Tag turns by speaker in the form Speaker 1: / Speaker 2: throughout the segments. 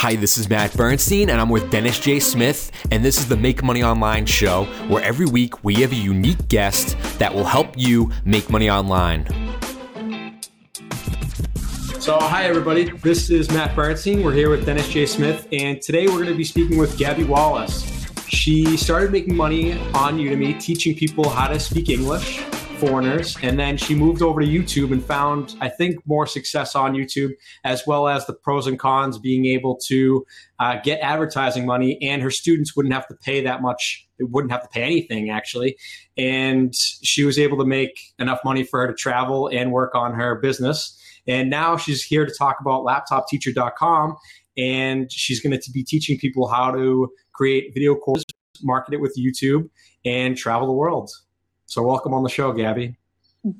Speaker 1: Hi, this is Matt Bernstein, and I'm with Dennis J. Smith, and this is the Make Money Online show, where every week we have a unique guest that will help you make money online. So, hi everybody. This is Matt Bernstein. We're here with Dennis J. Smith, and today we're going to be speaking with Gabby Wallace. She started making money on Udemy, teaching people how to speak English foreigners. And then she moved over to YouTube and found, I think, more success on YouTube, as well as the pros and cons being able to uh, get advertising money. And her students wouldn't have to pay that much, it wouldn't have to pay anything, actually. And she was able to make enough money for her to travel and work on her business. And now she's here to talk about laptopteacher.com. And she's going to be teaching people how to create video courses, market it with YouTube, and travel the world. So, welcome on the show, Gabby.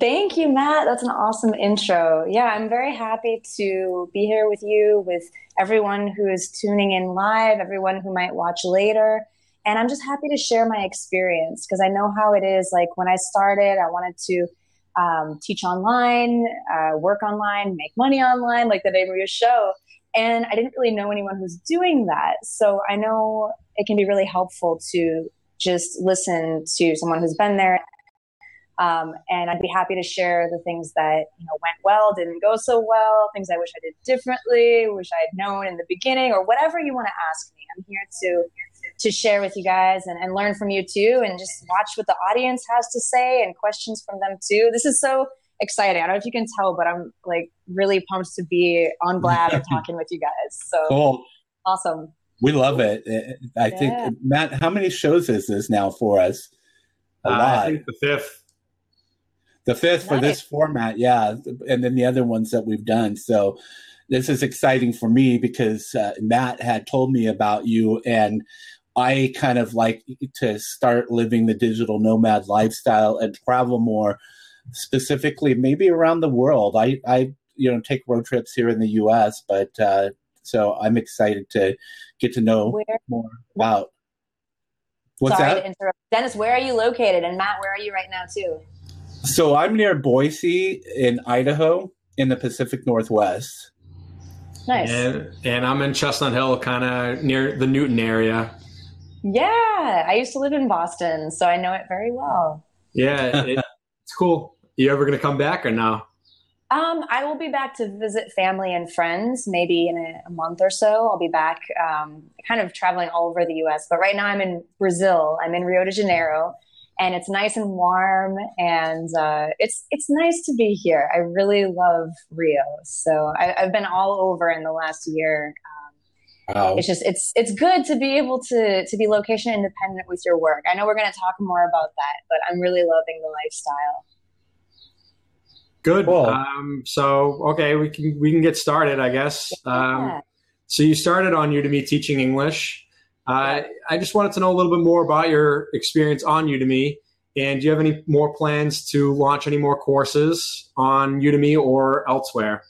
Speaker 2: Thank you, Matt. That's an awesome intro. Yeah, I'm very happy to be here with you, with everyone who is tuning in live, everyone who might watch later. And I'm just happy to share my experience because I know how it is. Like when I started, I wanted to um, teach online, uh, work online, make money online, like the name of your show. And I didn't really know anyone who's doing that. So I know it can be really helpful to just listen to someone who's been there um, and I'd be happy to share the things that you know went well, didn't go so well, things I wish I did differently, wish I had known in the beginning, or whatever you want to ask me. I'm here to to share with you guys and, and learn from you too, and just watch what the audience has to say and questions from them too. This is so exciting. I don't know if you can tell, but I'm like really pumped to be on Blab and talking with you guys. So cool. awesome.
Speaker 3: We love it. I yeah. think Matt, how many shows is this now for us?
Speaker 1: A uh, lot. I think the fifth
Speaker 3: the fifth for this format, yeah, and then the other ones that we've done. So this is exciting for me because uh, Matt had told me about you, and I kind of like to start living the digital nomad lifestyle and travel more, specifically maybe around the world. I, I you know, take road trips here in the U.S., but uh, so I'm excited to get to know where, more about.
Speaker 2: What's sorry that? to interrupt, Dennis. Where are you located? And Matt, where are you right now too?
Speaker 3: So I'm near Boise in Idaho in the Pacific Northwest.
Speaker 2: Nice.
Speaker 1: And, and I'm in Chestnut Hill, kind of near the Newton area.
Speaker 2: Yeah, I used to live in Boston, so I know it very well.
Speaker 1: Yeah, it, it's cool. You ever going to come back or no?
Speaker 2: Um, I will be back to visit family and friends maybe in a, a month or so. I'll be back um, kind of traveling all over the US. But right now I'm in Brazil. I'm in Rio de Janeiro and it's nice and warm and uh, it's it's nice to be here. I really love Rio, so I, have been all over in the last year. Um, wow. It's just it's it's good to be able to to be location independent with your work. I know we're going to talk more about that, but I'm really loving the lifestyle.
Speaker 1: Good. Cool. Um, so okay, we can we can get started, I guess. Yeah. Um, so you started on Udemy teaching English. Uh, I just wanted to know a little bit more about your experience on Udemy. And do you have any more plans to launch any more courses on Udemy or elsewhere?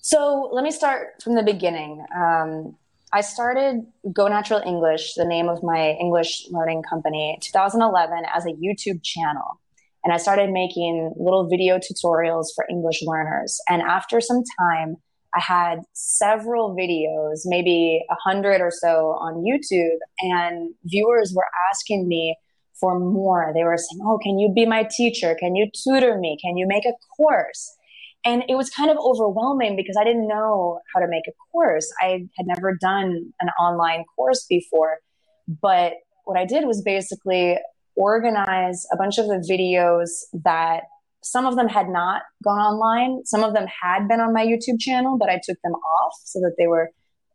Speaker 2: So let me start from the beginning. Um, I started Go Natural English, the name of my English learning company, 2011 as a YouTube channel. And I started making little video tutorials for English learners. And after some time, I had several videos, maybe a hundred or so on YouTube, and viewers were asking me for more. They were saying, Oh, can you be my teacher? Can you tutor me? Can you make a course? And it was kind of overwhelming because I didn't know how to make a course. I had never done an online course before. But what I did was basically organize a bunch of the videos that some of them had not gone online. Some of them had been on my YouTube channel, but I took them off so that they were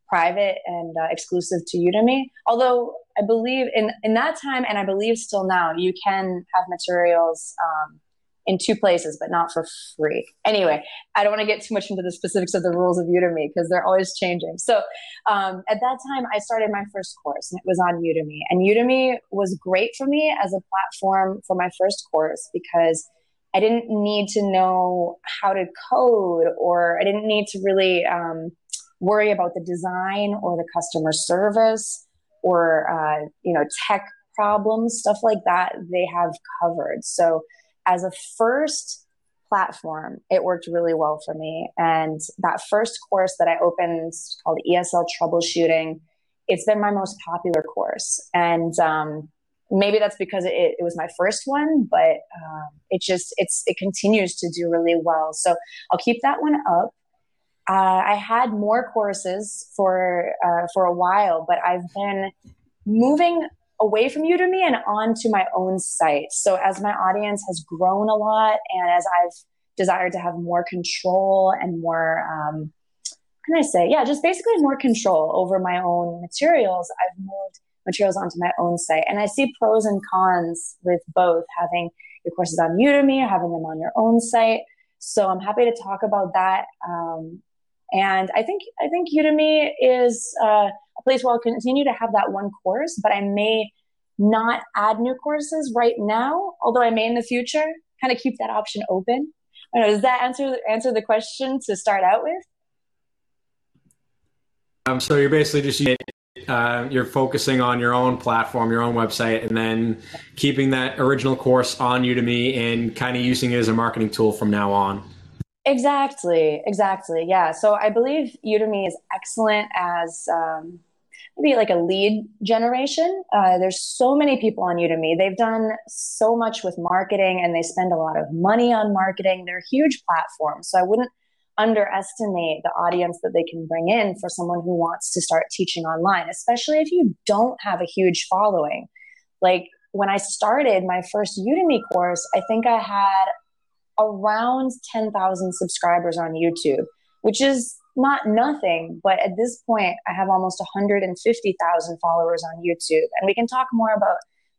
Speaker 2: private and uh, exclusive to Udemy. Although I believe in, in that time, and I believe still now, you can have materials um, in two places, but not for free. Anyway, I don't want to get too much into the specifics of the rules of Udemy because they're always changing. So um, at that time, I started my first course, and it was on Udemy. And Udemy was great for me as a platform for my first course because I didn't need to know how to code or I didn't need to really um, worry about the design or the customer service or uh, you know tech problems stuff like that they have covered so as a first platform, it worked really well for me. And that first course that I opened called ESL Troubleshooting, it's been my most popular course. And um, maybe that's because it, it, was my first one, but um, it just it's it continues to do really well. So I'll keep that one up. Uh, I had more courses for uh, for a while, but I've been moving away from Udemy and onto my own site. So as my audience has grown a lot, and as I've desired to have more control and more, um, can I say, yeah, just basically more control over my own materials, I've moved materials onto my own site. And I see pros and cons with both having your courses on Udemy or having them on your own site. So I'm happy to talk about that. Um, and I think I think Udemy is uh, a place where I'll continue to have that one course, but I may not add new courses right now, although I may in the future. Kind of keep that option open. Know, does that answer answer the question to start out with?
Speaker 1: Um, so you're basically just uh, you're focusing on your own platform, your own website, and then keeping that original course on Udemy and kind of using it as a marketing tool from now on.
Speaker 2: Exactly, exactly. Yeah. So I believe Udemy is excellent as um, maybe like a lead generation. Uh, there's so many people on Udemy. They've done so much with marketing and they spend a lot of money on marketing. They're huge platforms. So I wouldn't underestimate the audience that they can bring in for someone who wants to start teaching online, especially if you don't have a huge following. Like when I started my first Udemy course, I think I had around 10,000 subscribers on YouTube, which is not nothing, but at this point, I have almost 150,000 followers on YouTube. And we can talk more about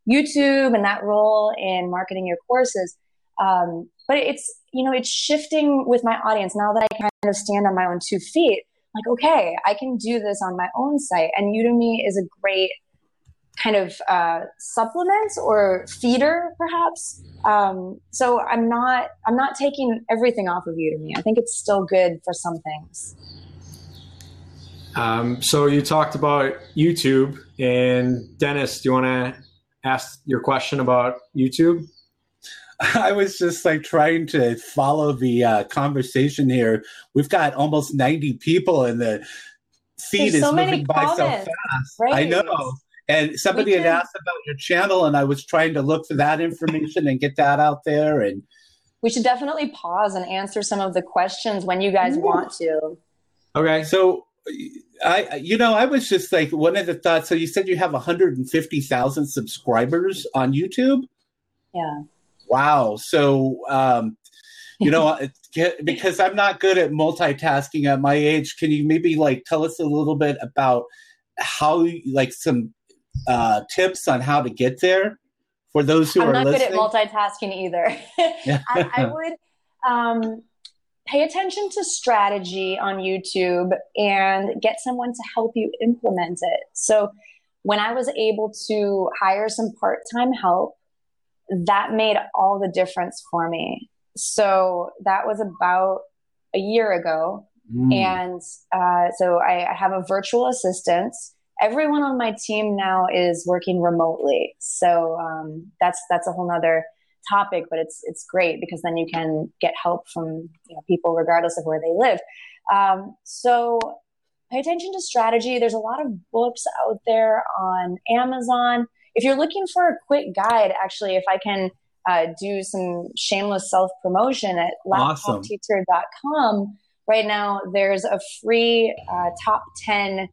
Speaker 2: YouTube and that role in marketing your courses. Um, but it's, you know, it's shifting with my audience now that I kind of stand on my own two feet. Like, okay, I can do this on my own site. And Udemy is a great kind of uh, supplement or feeder, perhaps. Um, so I'm not I'm not taking everything off of Udemy. I think it's still good for some things.
Speaker 1: Um, so you talked about YouTube, and Dennis, do you want to ask your question about YouTube?
Speaker 3: I was just like trying to follow the uh, conversation here. We've got almost 90 people, and the feed There's is so moving by so fast. Right. I know. And somebody had asked about your channel, and I was trying to look for that information and get that out there. And
Speaker 2: we should definitely pause and answer some of the questions when you guys want to.
Speaker 3: Okay, so I, you know, I was just like one of the thoughts. So you said you have 150,000 subscribers on YouTube.
Speaker 2: Yeah.
Speaker 3: Wow. So, um, you know, because I'm not good at multitasking at my age, can you maybe like tell us a little bit about how, like, some uh, tips on how to get there for those who
Speaker 2: I'm
Speaker 3: are
Speaker 2: not
Speaker 3: listening?
Speaker 2: good at multitasking either. I, I, would um, pay attention to strategy on YouTube and get someone to help you implement it. So when I was able to hire some part time help, that made all the difference for me. So that was about a year ago. Mm. And uh, so I, I have a virtual assistant everyone on my team now is working remotely. So um, that's that's a whole nother topic, but it's it's great because then you can get help from you know, people regardless of where they live. Um, so pay attention to strategy. There's a lot of books out there on Amazon. If you're looking for a quick guide, actually, if I can uh, do some shameless self promotion at laptopteacher.com, right now there's a free uh, top 10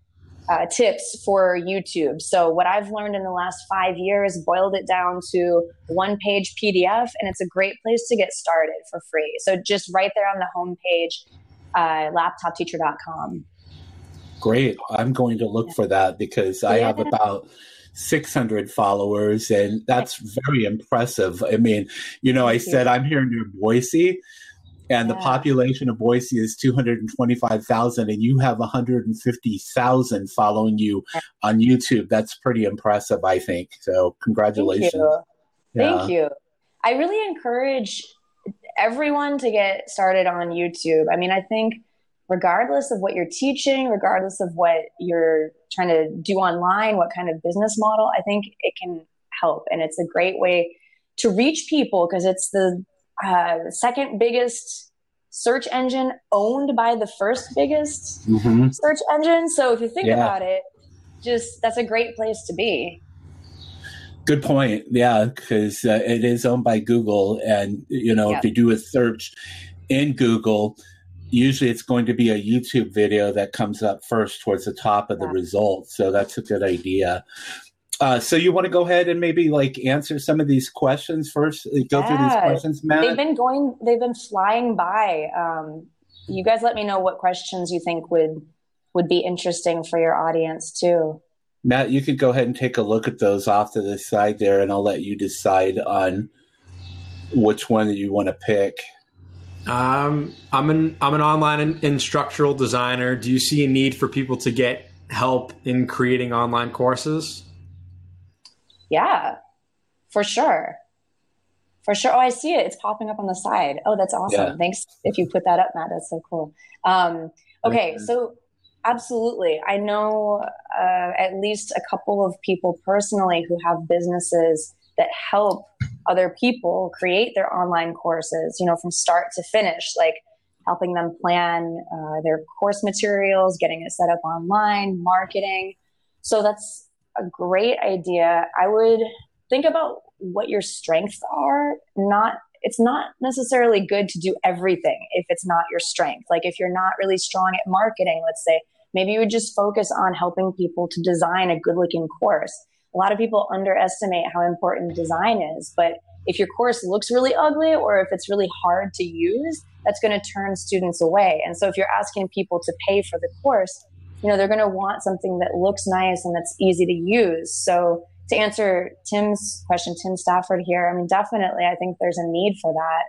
Speaker 2: uh, tips for YouTube. So, what I've learned in the last five years, boiled it down to one page PDF, and it's a great place to get started for free. So, just right there on the homepage, uh, laptopteacher.com.
Speaker 3: Great. I'm going to look for that because I have about 600 followers, and that's very impressive. I mean, you know, I said I'm here near Boise and yeah. the population of Boise is 225,000 and you have 150,000 following you on YouTube. That's pretty impressive, I think. So, congratulations. Thank
Speaker 2: you. Yeah. Thank you. I really encourage everyone to get started on YouTube. I mean, I think regardless of what you're teaching, regardless of what you're trying to do online, what kind of business model, I think it can help and it's a great way to reach people because it's the uh, second biggest search engine owned by the first biggest mm-hmm. search engine. So if you think yeah. about it, just that's a great place to be.
Speaker 3: Good point. Yeah, because uh, it is owned by Google, and you know if you do a search in Google, usually it's going to be a YouTube video that comes up first towards the top of the results. So that's a good idea. Uh, so you want to go ahead and maybe like answer some of these questions first? Uh, go yeah. through these questions, Matt.
Speaker 2: They've been going. They've been flying by. Um, you guys, let me know what questions you think would would be interesting for your audience too.
Speaker 3: Matt, you could go ahead and take a look at those off to the side there, and I'll let you decide on which one that you want to pick.
Speaker 1: Um, I'm an I'm an online instructional designer. Do you see a need for people to get help in creating online courses?
Speaker 2: Yeah, for sure. For sure. Oh, I see it. It's popping up on the side. Oh, that's awesome. Yeah. Thanks if you put that up, Matt. That's so cool. Um, okay, so absolutely. I know uh, at least a couple of people personally who have businesses that help other people create their online courses, you know, from start to finish, like helping them plan uh, their course materials, getting it set up online, marketing. So that's a great idea. I would think about what your strengths are. Not it's not necessarily good to do everything if it's not your strength. Like if you're not really strong at marketing, let's say, maybe you would just focus on helping people to design a good looking course. A lot of people underestimate how important design is, but if your course looks really ugly or if it's really hard to use, that's going to turn students away. And so if you're asking people to pay for the course, you know, they're going to want something that looks nice and that's easy to use. So to answer Tim's question, Tim Stafford here, I mean, definitely, I think there's a need for that.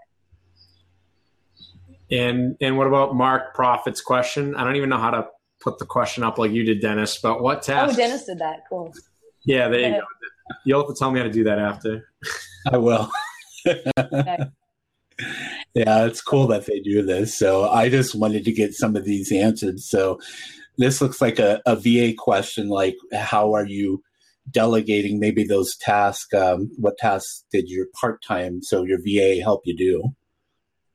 Speaker 1: And and what about Mark Profit's question? I don't even know how to put the question up like you did, Dennis. But what tasks?
Speaker 2: Oh, Dennis did that. Cool.
Speaker 1: Yeah, there you go. You'll have to tell me how to do that after.
Speaker 3: I will. okay. Yeah, it's cool that they do this. So I just wanted to get some of these answered. So this looks like a, a VA question, like how are you delegating maybe those tasks? Um, what tasks did your part time, so your VA help you do?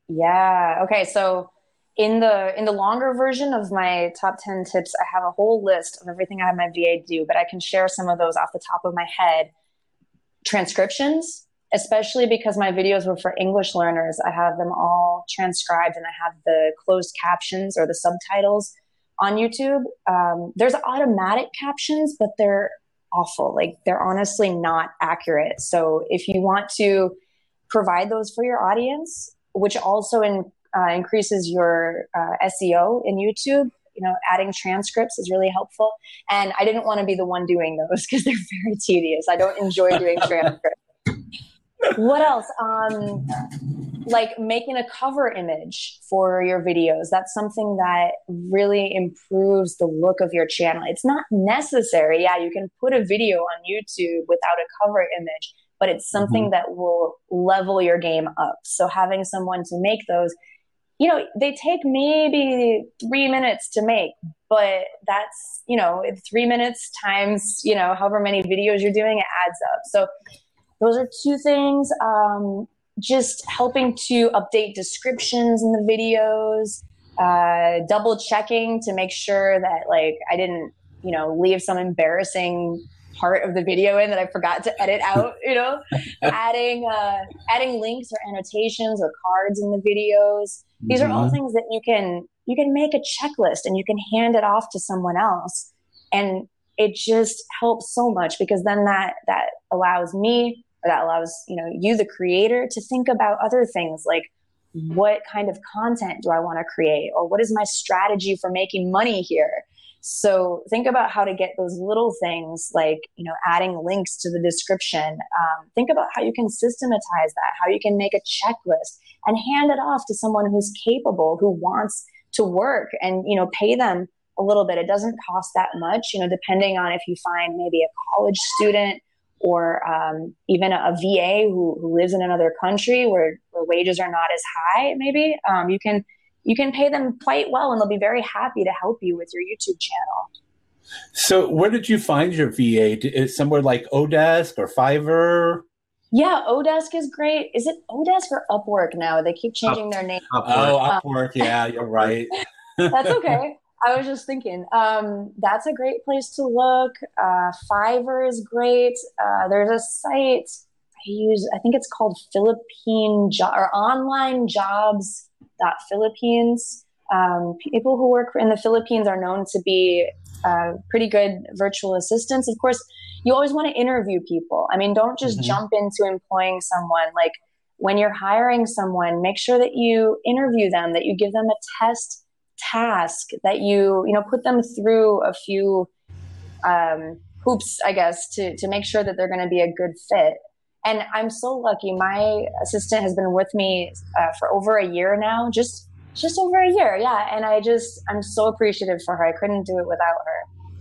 Speaker 2: Yeah. Okay. So in the in the longer version of my top 10 tips i have a whole list of everything i have my va do but i can share some of those off the top of my head transcriptions especially because my videos were for english learners i have them all transcribed and i have the closed captions or the subtitles on YouTube. Um, there's automatic captions, but they're awful. Like they're honestly not accurate. So if you want to provide those for your audience, which also in, uh, increases your uh, SEO in YouTube, you know, adding transcripts is really helpful. And I didn't want to be the one doing those because they're very tedious. I don't enjoy doing transcripts. what else? Um, like making a cover image for your videos. That's something that really improves the look of your channel. It's not necessary. Yeah, you can put a video on YouTube without a cover image, but it's something mm-hmm. that will level your game up. So having someone to make those, you know, they take maybe three minutes to make, but that's, you know, three minutes times, you know, however many videos you're doing, it adds up. So those are two things. Um, just helping to update descriptions in the videos, uh, double checking to make sure that like I didn't, you know, leave some embarrassing part of the video in that I forgot to edit out, you know, adding, uh, adding links or annotations or cards in the videos. These mm-hmm. are all mm-hmm. things that you can, you can make a checklist and you can hand it off to someone else. And it just helps so much because then that, that allows me or that allows you know you the creator to think about other things like what kind of content do i want to create or what is my strategy for making money here so think about how to get those little things like you know adding links to the description. Um, think about how you can systematize that how you can make a checklist and hand it off to someone who's capable who wants to work and you know pay them a little bit. It doesn't cost that much you know depending on if you find maybe a college student or um, even a, a VA who, who, lives in another country where, where wages are not as high, maybe. Um, you can you can pay them quite well, and they'll be very happy to help you with your YouTube channel.
Speaker 3: So, where did you find your VA? Is somewhere like Odesk or Fiverr?
Speaker 2: Yeah, Odesk is great. Is it Odesk or Upwork now? They keep changing Up, their name.
Speaker 3: Upwork. Oh, Upwork. yeah, you're right.
Speaker 2: that's okay. I was just thinking, um, that's a great place to look. Uh, Fiverr is great. Uh, there's a site I use, I think it's called Philippine jo- or Online Jobs Philippines. Um, people who work in the Philippines are known to be uh, pretty good virtual assistants. Of course, you always want to interview people. I mean, don't just mm-hmm. jump into employing someone. Like when you're hiring someone, make sure that you interview them, that you give them a test task, that you you know put them through a few um, hoops, I guess, to to make sure that they're going to be a good fit. And I'm so lucky. My assistant has been with me uh, for over a year now. Just just over a year, yeah. And I just I'm so appreciative for her. I couldn't do it without her.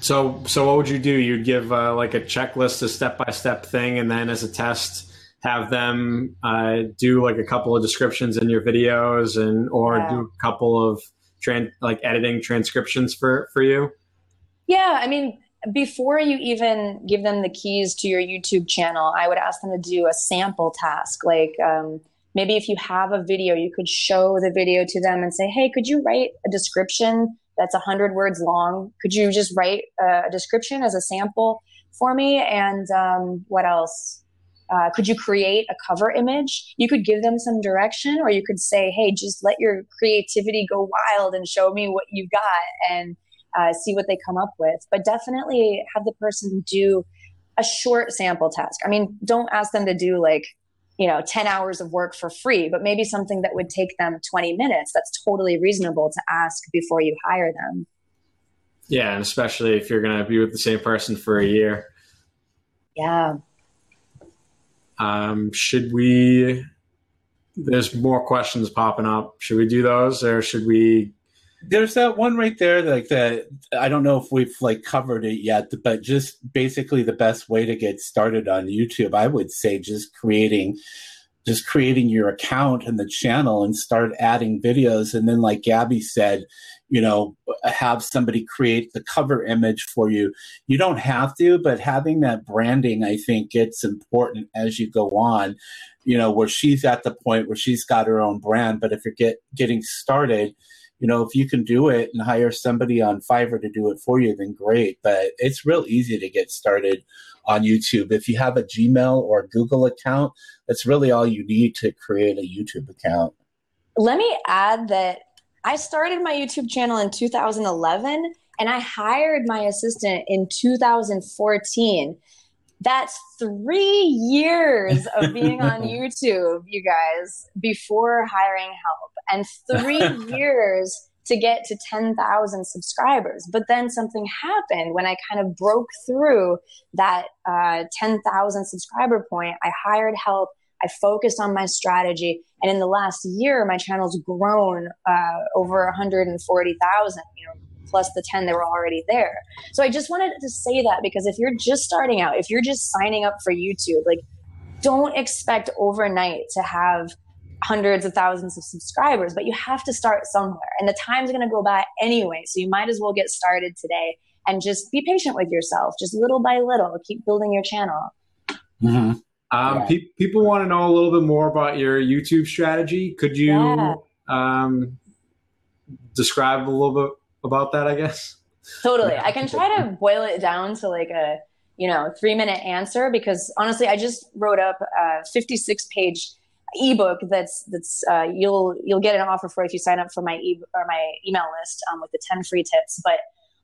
Speaker 1: So so what would you do? You'd give uh, like a checklist, a step by step thing, and then as a test, have them uh, do like a couple of descriptions in your videos, and or yeah. do a couple of tran- like editing transcriptions for for you.
Speaker 2: Yeah, I mean, before you even give them the keys to your YouTube channel, I would ask them to do a sample task. Like um, maybe if you have a video, you could show the video to them and say, hey, could you write a description that's 100 words long? Could you just write a description as a sample for me? And um, what else? Uh, could you create a cover image? You could give them some direction, or you could say, hey, just let your creativity go wild and show me what you've got. And uh, see what they come up with. But definitely have the person do a short sample task. I mean, don't ask them to do like, you know, 10 hours of work for free, but maybe something that would take them 20 minutes. That's totally reasonable to ask before you hire them.
Speaker 1: Yeah, and especially if you're going to be with the same person for a year.
Speaker 2: Yeah.
Speaker 1: Um, should we? There's more questions popping up. Should we do those, or should we
Speaker 3: there's that one right there, like that. I don't know if we've like covered it yet, but just basically the best way to get started on YouTube, I would say, just creating, just creating your account and the channel and start adding videos, and then like Gabby said, you know, have somebody create the cover image for you. You don't have to, but having that branding, I think, gets important as you go on. You know, where she's at the point where she's got her own brand, but if you're get getting started you know, if you can do it and hire somebody on Fiverr to do it for you, then great. But it's real easy to get started on YouTube. If you have a Gmail or Google account, that's really all you need to create a YouTube account.
Speaker 2: Let me add that I started my YouTube channel in 2011 and I hired my assistant in 2014. That's three years of being on YouTube, you guys, before hiring help, and three years to get to 10,000 subscribers. But then something happened when I kind of broke through that uh, 10,000 subscriber point. I hired help. I focused on my strategy. And in the last year, my channel's grown uh, over 140,000, you know, plus the 10 that were already there. So I just wanted to say that because if you're just starting out, if you're just signing up for YouTube, like don't expect overnight to have hundreds of thousands of subscribers, but you have to start somewhere. And the time's going to go by anyway. So you might as well get started today and just be patient with yourself, just little by little, keep building your channel.
Speaker 1: Mm-hmm. Um, yeah. pe- people want to know a little bit more about your YouTube strategy. Could you yeah. um, describe a little bit about that, I guess.
Speaker 2: Totally. I can try to boil it down to like a, you know, three minute answer because honestly, I just wrote up a 56 page ebook that's that's uh, you'll you'll get an offer for if you sign up for my e- or my email list um, with the 10 free tips. But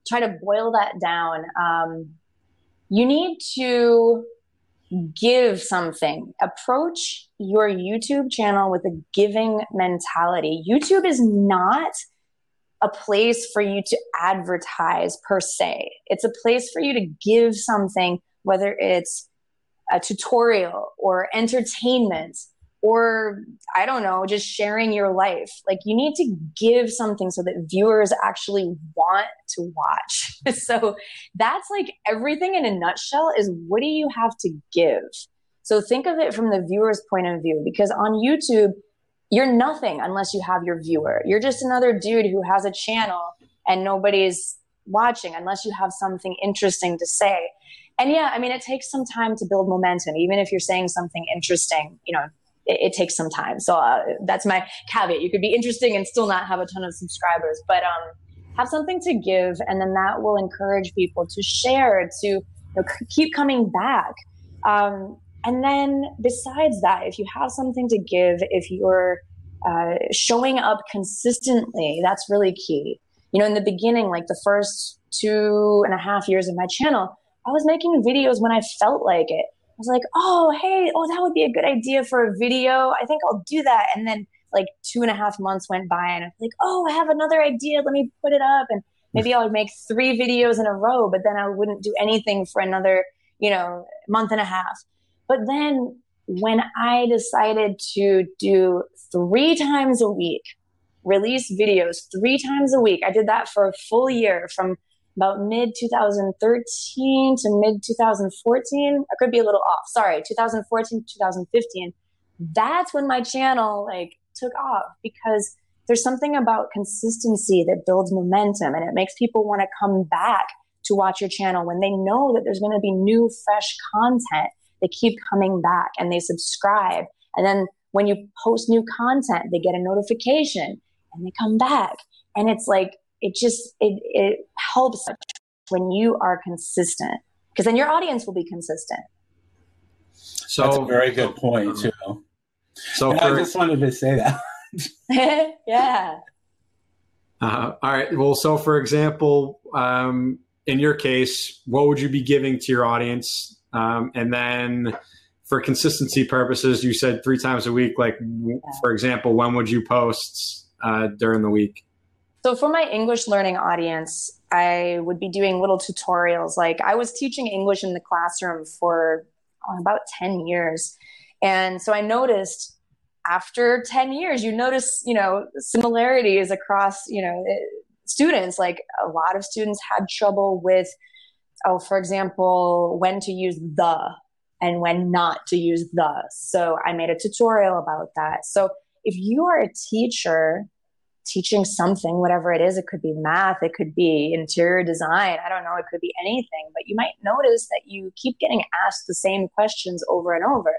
Speaker 2: try to boil that down. Um, you need to give something. Approach your youtube channel with a giving mentality. Youtube is not a place for you to advertise per se. It's a place for you to give something, whether it's a tutorial or entertainment or I don't know, just sharing your life. Like you need to give something so that viewers actually want to watch. so that's like everything in a nutshell is what do you have to give? So think of it from the viewer's point of view because on YouTube, you're nothing unless you have your viewer. You're just another dude who has a channel and nobody's watching unless you have something interesting to say. and yeah, I mean, it takes some time to build momentum. Even if you're saying something interesting, you know, it, it takes some time. So uh, that's my caveat. You could be interesting and still not have a ton of subscribers, but um, have something to give, and then that will encourage people to share, to you know, c- keep coming back. Um, and then besides that, if you have something to give, if you're uh, showing up consistently, that's really key. You know, in the beginning, like the first two and a half years of my channel, I was making videos when I felt like it. I was like, oh, hey, oh, that would be a good idea for a video. I think I'll do that. And then like two and a half months went by and I'm like, oh, I have another idea. Let me put it up. And maybe I would make three videos in a row, but then I wouldn't do anything for another, you know, month and a half. But then when I decided to do three times a week, release videos three times a week, I did that for a full year from about mid 2013 to mid 2014. I could be a little off. Sorry, 2014 2015. That's when my channel like took off because there's something about consistency that builds momentum and it makes people want to come back to watch your channel when they know that there's going to be new fresh content. They keep coming back and they subscribe. And then when you post new content, they get a notification and they come back. And it's like it just it, it helps when you are consistent because then your audience will be consistent.
Speaker 3: So that's a very good point too. So for, i just wanted to say that.
Speaker 2: Yeah.
Speaker 1: Uh, all right. Well so for example um, in your case what would you be giving to your audience um, and then for consistency purposes you said three times a week like for example when would you post uh, during the week
Speaker 2: so for my English learning audience, I would be doing little tutorials. Like I was teaching English in the classroom for oh, about 10 years. And so I noticed after 10 years, you notice, you know, similarities across, you know, eh, students. Like a lot of students had trouble with, oh, for example, when to use the and when not to use the. So I made a tutorial about that. So if you are a teacher teaching something, whatever it is. It could be math, it could be interior design. I don't know, it could be anything. But you might notice that you keep getting asked the same questions over and over.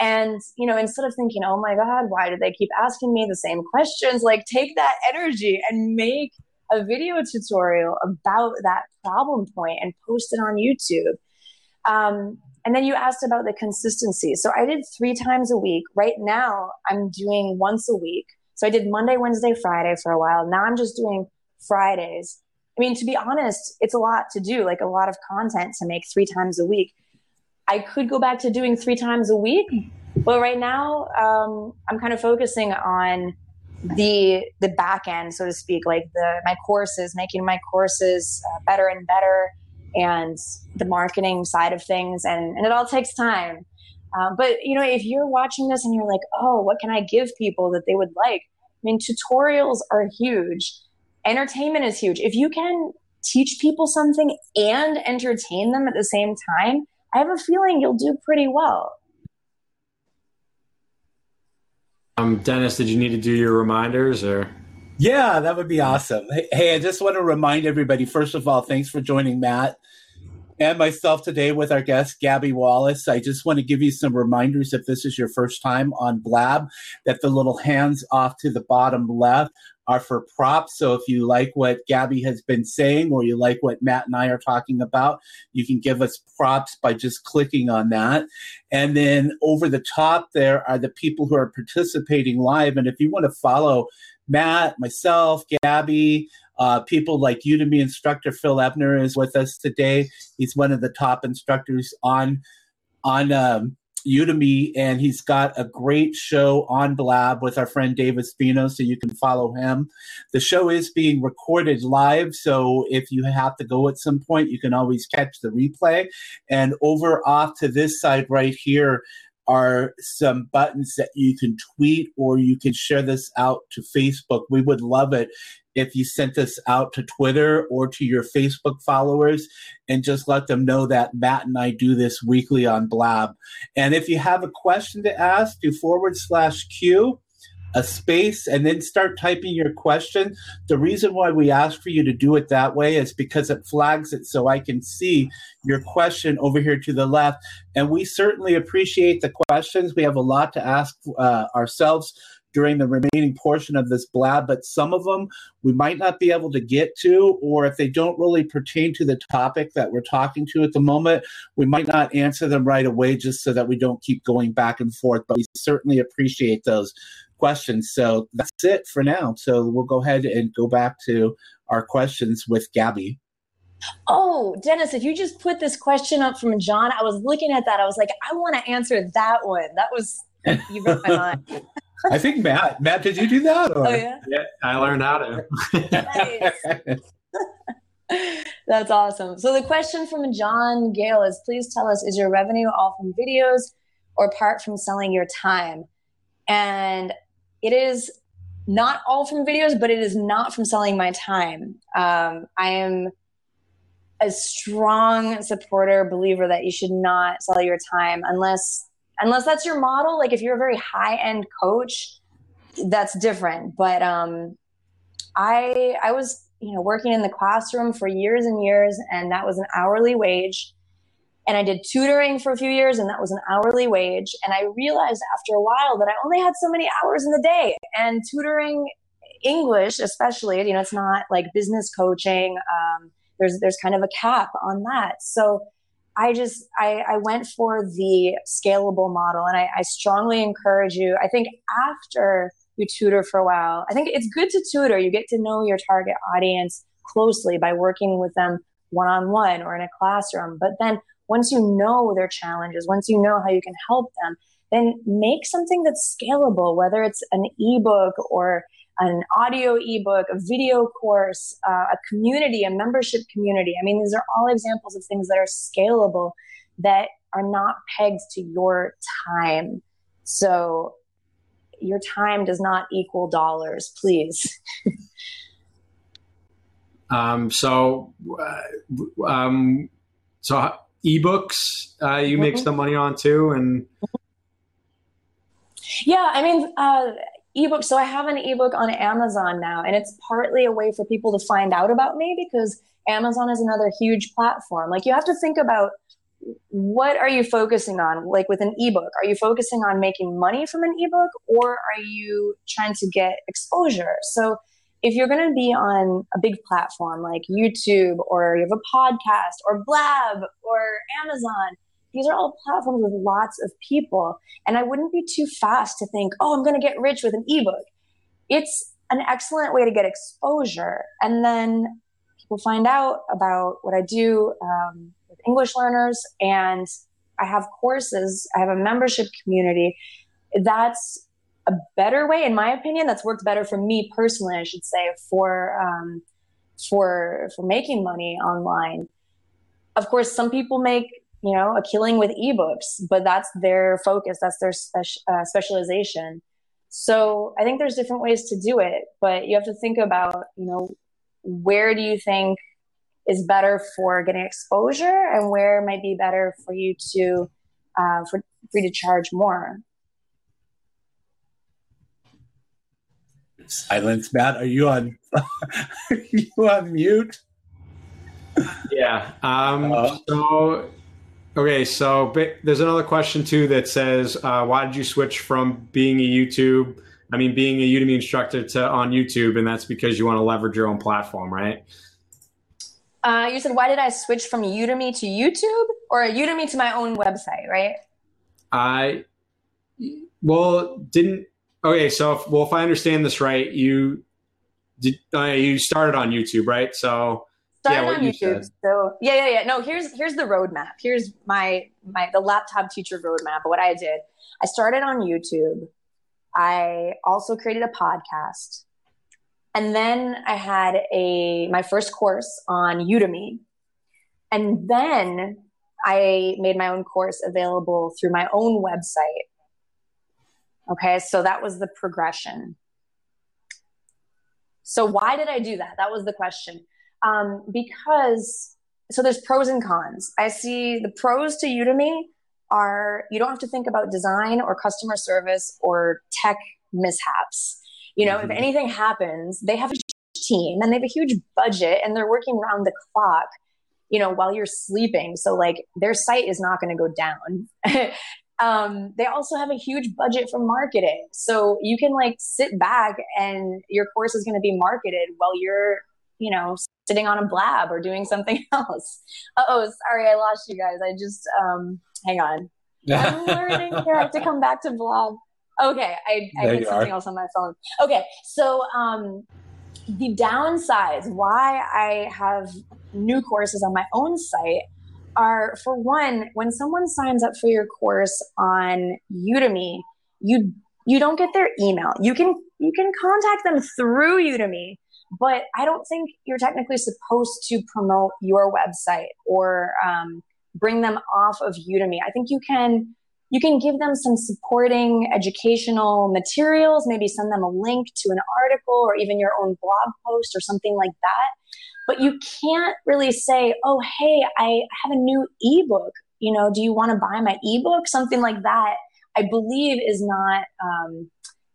Speaker 2: And, you know, instead of thinking, oh my God, why do they keep asking me the same questions? Like, take that energy and make a video tutorial about that problem point and post it on YouTube. Um, and then you asked about the consistency. So I did three times a week. Right now, I'm doing once a week. So I did Monday, Wednesday, Friday for a while. Now I'm just doing Fridays. I mean, to be honest, it's a lot to do, like a lot of content to make three times a week. I could go back to doing three times a week, but right now um, I'm kind of focusing on the the back end, so to speak, like the my courses, making my courses uh, better and better, and the marketing side of things, and and it all takes time. Um, but you know, if you're watching this and you're like, oh, what can I give people that they would like? I mean, tutorials are huge. Entertainment is huge. If you can teach people something and entertain them at the same time, I have a feeling you'll do pretty well.
Speaker 1: Um, Dennis, did you need to do your reminders or?
Speaker 3: Yeah, that would be awesome. Hey, I just want to remind everybody, first of all, thanks for joining Matt and myself today with our guest, Gabby Wallace. I just want to give you some reminders if this is your first time on Blab, that the little hands off to the bottom left are for props. So if you like what Gabby has been saying or you like what Matt and I are talking about, you can give us props by just clicking on that. And then over the top there are the people who are participating live. And if you want to follow Matt, myself, Gabby, uh, people like Udemy instructor Phil Ebiner is with us today. He's one of the top instructors on on um, Udemy, and he's got a great show on Blab with our friend Dave Espino, so you can follow him. The show is being recorded live, so if you have to go at some point, you can always catch the replay. And over off to this side right here, are some buttons that you can tweet or you can share this out to Facebook. We would love it if you sent this out to Twitter or to your Facebook followers and just let them know that Matt and I do this weekly on Blab. And if you have a question to ask, do forward slash Q a space and then start typing your question. The reason why we ask for you to do it that way is because it flags it so I can see your question over here to the left. And we certainly appreciate the questions. We have a lot to ask uh, ourselves during the remaining portion of this blab, but some of them we might not be able to get to, or if they don't really pertain to the topic that we're talking to at the moment, we might not answer them right away just so that we don't keep going back and forth. But we certainly appreciate those questions. So that's it for now. So we'll go ahead and go back to our questions with Gabby.
Speaker 2: Oh, Dennis, if you just put this question up from John, I was looking at that. I was like, I want to answer that one. That was, you read my mind.
Speaker 3: I think Matt. Matt, did you do that?
Speaker 2: Or? Oh yeah.
Speaker 1: Yeah, I learned how
Speaker 2: to. That's awesome. So the question from John Gale is: Please tell us, is your revenue all from videos or part from selling your time? And it is not all from videos, but it is not from selling my time. Um, I am a strong supporter, believer that you should not sell your time unless unless that's your model. Like if you're a very high end coach that's different. But um i i was you know working in the classroom for years and years and that was an hourly wage and i did tutoring for a few years and that was an hourly wage and i realized after a while that i only had so many hours in the day and tutoring english especially you know it's not like business coaching um, there's there's kind of a cap on that so I just I, I went for the scalable model, and I, I strongly encourage you. I think after you tutor for a while, I think it's good to tutor. You get to know your target audience closely by working with them one on one or in a classroom. But then once you know their challenges, once you know how you can help them, then make something that's scalable, whether it's an ebook or an audio ebook, a video course, uh, a community, a membership community. I mean, these are all examples of things that are scalable that are not pegged to your time. So your time does not equal dollars, please.
Speaker 1: um, so, uh, um, so ebooks, uh, you mm-hmm. make some money on too, and
Speaker 2: yeah, I mean, uh, ebook. So I have an ebook on Amazon now, and it's partly a way for people to find out about me because Amazon is another huge platform. Like you have to think about what are you focusing on like with an ebook are you focusing on making money from an ebook or are you trying to get exposure so if you're going to be on a big platform like youtube or you have a podcast or blab or amazon these are all platforms with lots of people. And I wouldn't be too fast to think, oh, I'm going to get rich with an ebook. It's an excellent way to get exposure. And then people find out about what I do um, with English learners. And I have courses, I have a membership community. That's a better way, in my opinion, that's worked better for me personally, I should say, for. Um, for for making money online of course some people make you know, a killing with ebooks, but that's their focus, that's their spe- uh, specialization. So I think there's different ways to do it, but you have to think about, you know, where do you think is better for getting exposure and where might be better for you to uh, for, free to charge more.
Speaker 3: Silence, Matt. Are you on? are you on mute?
Speaker 1: Yeah. Um, uh, so Okay, so there's another question too that says, uh, why did you switch from being a YouTube, I mean, being a Udemy instructor to on YouTube, and that's because you want to leverage your own platform, right?
Speaker 2: Uh, you said, why did I switch from Udemy to YouTube or Udemy to my own website, right?
Speaker 1: I, well, didn't, okay, so if, well, if I understand this right, you did, uh, you started on YouTube, right? So
Speaker 2: started yeah, on YouTube. So yeah, yeah, yeah. No, here's here's the roadmap. Here's my my the laptop teacher roadmap. What I did, I started on YouTube. I also created a podcast, and then I had a my first course on Udemy, and then I made my own course available through my own website. Okay, so that was the progression. So why did I do that? That was the question um, because so there's pros and cons. I see the pros to Udemy are you don't have to think about design or customer service or tech mishaps. You know, mm-hmm. if anything happens, they have a team and they have a huge budget and they're working around the clock you know while you're sleeping so like their site is not going to go down um, they also have a huge budget for marketing. So you can like sit back and your course is going to be marketed while you're you know sitting on a blab or doing something else. Oh sorry i lost you guys. I just um hang on. I'm learning here. I have to come back to blab okay i, I did something are. else on my phone. Okay so um the downsides why i have new courses on my own site are for one when someone signs up for your course on udemy you you don't get their email you can you can contact them through udemy but i don't think you're technically supposed to promote your website or um, bring them off of udemy i think you can you can give them some supporting educational materials, maybe send them a link to an article or even your own blog post or something like that. But you can't really say, oh, hey, I have a new ebook. You know, do you want to buy my ebook? Something like that, I believe is not, um,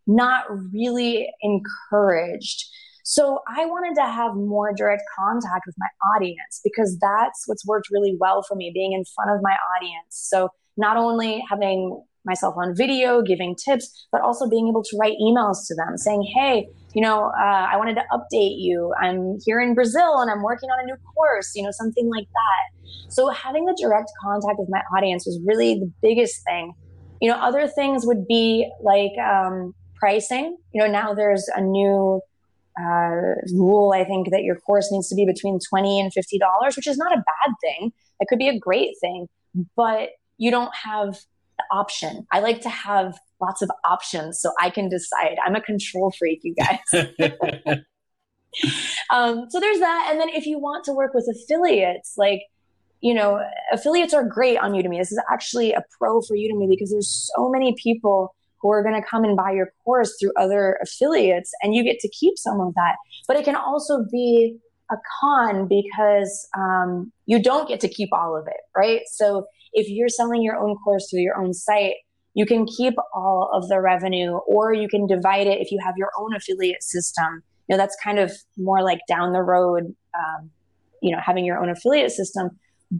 Speaker 2: not really encouraged. So I wanted to have more direct contact with my audience because that's what's worked really well for me, being in front of my audience. So not only having myself on video, giving tips, but also being able to write emails to them saying, hey, you know, uh, I wanted to update you. I'm here in Brazil and I'm working on a new course, you know, something like that. So having the direct contact with my audience was really the biggest thing. You know, other things would be like um, pricing. You know, now there's a new uh, rule, I think, that your course needs to be between 20 and $50, which is not a bad thing. It could be a great thing. But you don't have option. I like to have lots of options so I can decide. I'm a control freak, you guys. um, so there's that. And then if you want to work with affiliates, like, you know, affiliates are great on Udemy. This is actually a pro for Udemy because there's so many people who are going to come and buy your course through other affiliates and you get to keep some of that. But it can also be a con because um, you don't get to keep all of it, right? So if you're selling your own course through your own site, you can keep all of the revenue or you can divide it if you have your own affiliate system. You know, that's kind of more like down the road, um, you know, having your own affiliate system.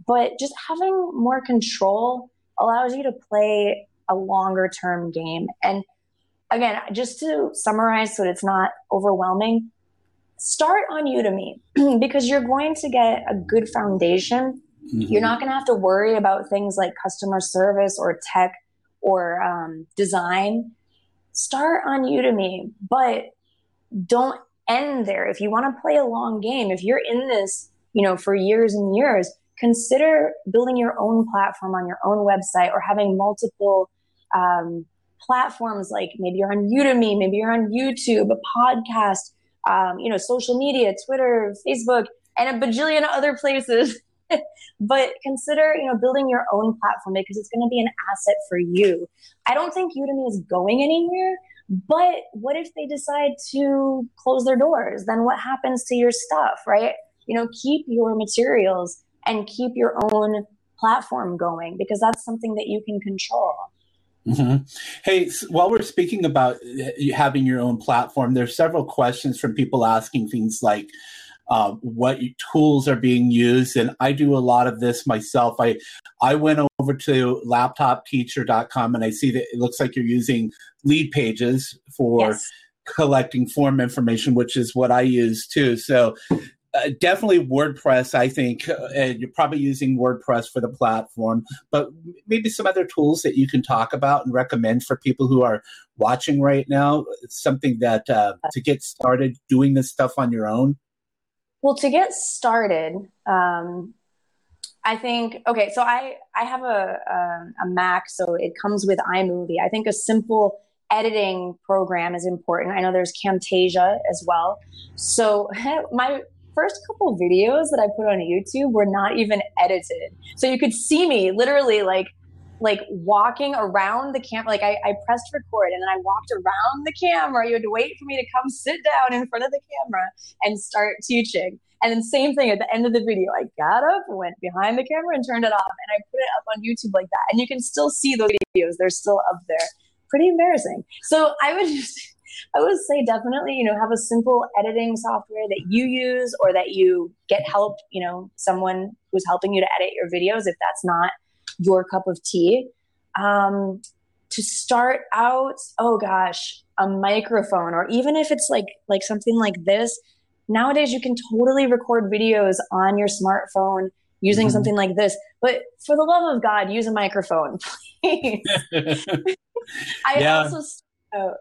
Speaker 2: But just having more control allows you to play a longer term game. And again, just to summarize so that it's not overwhelming, start on Udemy because you're going to get a good foundation Mm-hmm. You're not going to have to worry about things like customer service or tech or um, design. Start on Udemy, but don't end there. If you want to play a long game, if you're in this, you know, for years and years, consider building your own platform on your own website or having multiple um, platforms like maybe you're on Udemy, maybe you're on YouTube, a podcast, um, you know, social media, Twitter, Facebook, and a bajillion other places but consider, you know, building your own platform because it's going to be an asset for you. I don't think Udemy is going anywhere, but what if they decide to close their doors? Then what happens to your stuff, right? You know, keep your materials and keep your own platform going because that's something that you can control.
Speaker 3: Mm-hmm. Hey, while we're speaking about uh, having your own platform, there's several questions from people asking things like, uh, what tools are being used. And I do a lot of this myself. I I went over to laptopteacher.com and I see that it looks like you're using Leadpages for yes. collecting form information, which is what I use too. So uh, definitely WordPress, I think, uh, and you're probably using WordPress for the platform, but maybe some other tools that you can talk about and recommend for people who are watching right now. It's something that uh, to get started doing this stuff on your own.
Speaker 2: Well, to get started, um, I think okay. So I I have a, a a Mac, so it comes with iMovie. I think a simple editing program is important. I know there's Camtasia as well. So my first couple videos that I put on YouTube were not even edited. So you could see me literally like like walking around the camera. Like I, I pressed record and then I walked around the camera. You had to wait for me to come sit down in front of the camera and start teaching. And then same thing at the end of the video, I got up, went behind the camera and turned it off and I put it up on YouTube like that. And you can still see those videos. They're still up there. pretty embarrassing. So I would just, I would say definitely, you know, have a simple editing software that you use or that you get help, you know, someone who's helping you to edit your videos if that's not your cup of tea. Um, to start out, oh gosh, a microphone, or even if it's like like something like this, nowadays you can totally record videos on your smartphone using mm-hmm. something like this. But for the love of God, use a microphone, please. I yeah. also. Oh,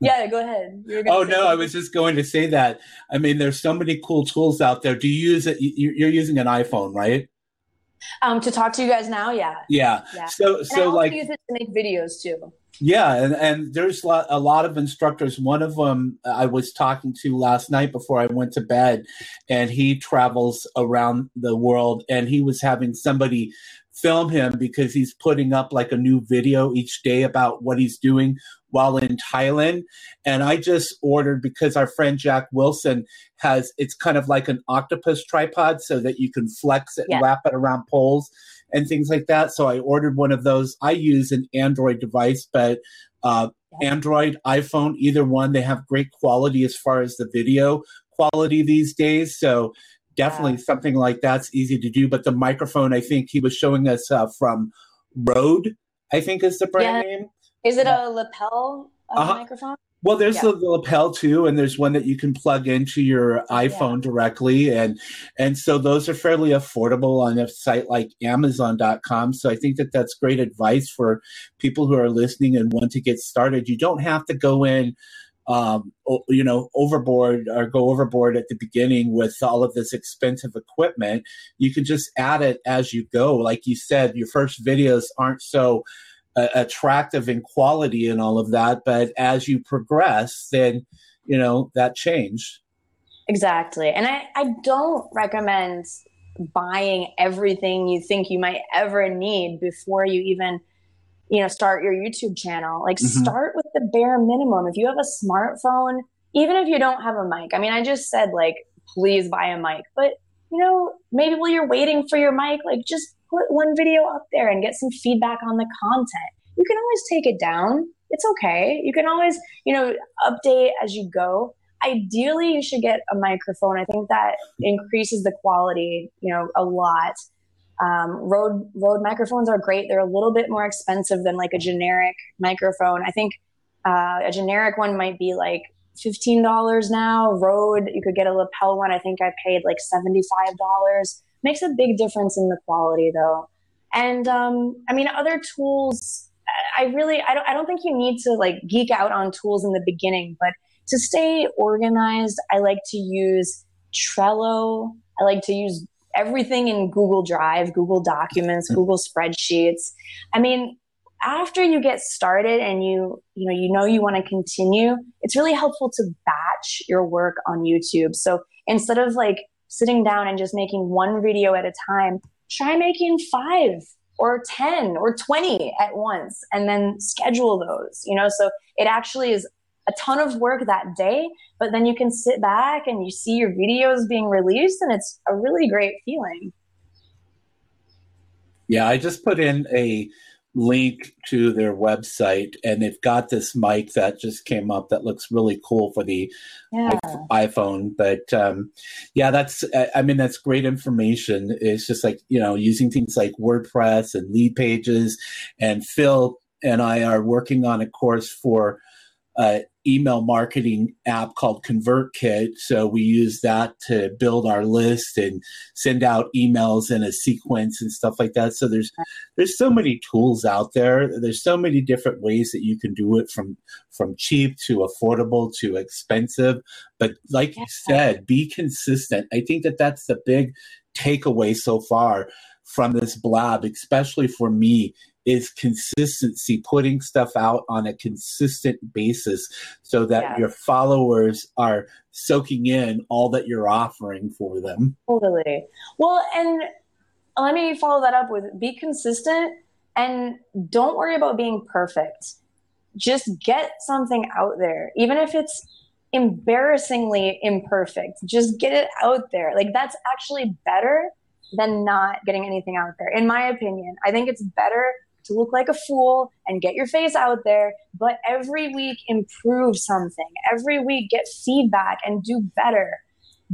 Speaker 2: yeah, go ahead.
Speaker 3: Oh no, I was just going to say that. I mean, there's so many cool tools out there. Do you use it? You're using an iPhone, right?
Speaker 2: Um, to talk to you guys now, yeah.
Speaker 3: Yeah. yeah. So, so like
Speaker 2: use it to make videos too.
Speaker 3: Yeah, and, and there's a lot, a lot of instructors. One of them I was talking to last night before I went to bed, and he travels around the world, and he was having somebody film him because he's putting up like a new video each day about what he's doing while in Thailand. And I just ordered because our friend Jack Wilson has it's kind of like an octopus tripod so that you can flex it yeah. and wrap it around poles and things like that. So I ordered one of those. I use an Android device, but uh, Android, iPhone, either one, they have great quality as far as the video quality these days. So definitely yeah. something like that's easy to do. But the microphone, I think he was showing us uh, from Rode, I think is the brand yeah. name.
Speaker 2: Is it a lapel uh-huh. microphone?
Speaker 3: Well, there's yeah. the, the, lapel too, and there's one that you can plug into your iPhone yeah. directly, and and so those are fairly affordable on a site like Amazon.com. So I think that that's great advice for people who are listening and want to get started. You don't have to go in um, you know, overboard or go overboard at the beginning with all of this expensive equipment. You can just add it as you go. Like you said, your first videos aren't so uh, attractive in quality and all of that, but as you progress, then, you know, that changed.
Speaker 2: Exactly. And I, I don't recommend buying everything you think you might ever need before you even – you know, start your YouTube channel. Like mm-hmm. start with the bare minimum. If you have a smartphone, even if you don't have a mic, I mean, I just said like, please buy a mic, but you know, maybe while you're waiting for your mic, like just put one video up there and get some feedback on the content. You can always take it down. It's okay. You can always, you know, update as you go. Ideally, you should get a microphone. I think that increases the quality, you know, a lot. Um, Rode microphones are great. They're a little bit more expensive than like a generic microphone. I think uh, a generic one might be like fifteen dollars now. Rode, you could get a lapel one. I think I paid like seventy five dollars. Makes a big difference in the quality though. And um, I mean, other tools. I really, I don't, I don't think you need to like geek out on tools in the beginning, but to stay organized, I like to use Trello. I like to use everything in Google Drive, Google Documents, mm-hmm. Google Spreadsheets. I mean, after you get started and you you know you know you want to continue, it's really helpful to batch your work on YouTube. So instead of like sitting down and just making one video at a time, try making 5 or 10 or 20 at once and then schedule those, you know? So it actually is a ton of work that day, but then you can sit back and you see your videos being released and it's a really great feeling.
Speaker 3: Yeah, I just put in a link to their website and they've got this mic that just came up that looks really cool for the yeah. iphone but um, yeah that's i mean that's great information it's just like you know using things like wordpress and Leadpages and phil and i are working on a course for uh, email marketing app called ConvertKit. So we use that to build our list and send out emails in a sequence and stuff like that. So there's there's so many tools out there. There's so many different ways that you can do it from from cheap to affordable to expensive. But like you said, be consistent. I think that that's the big takeaway so far from this blab, especially for me, is consistency, putting stuff out on a consistent basis so that your followers are soaking in all that you're offering for them.
Speaker 2: Totally. Well, and let me follow that up with be consistent and don't worry about being perfect. Just get something out there, even if it's embarrassingly imperfect. Just get it out there. Like that's actually better than not getting anything out there. In my opinion, I think it's better to look like a fool and get your face out there, but every week improve something. Every week get feedback and do better.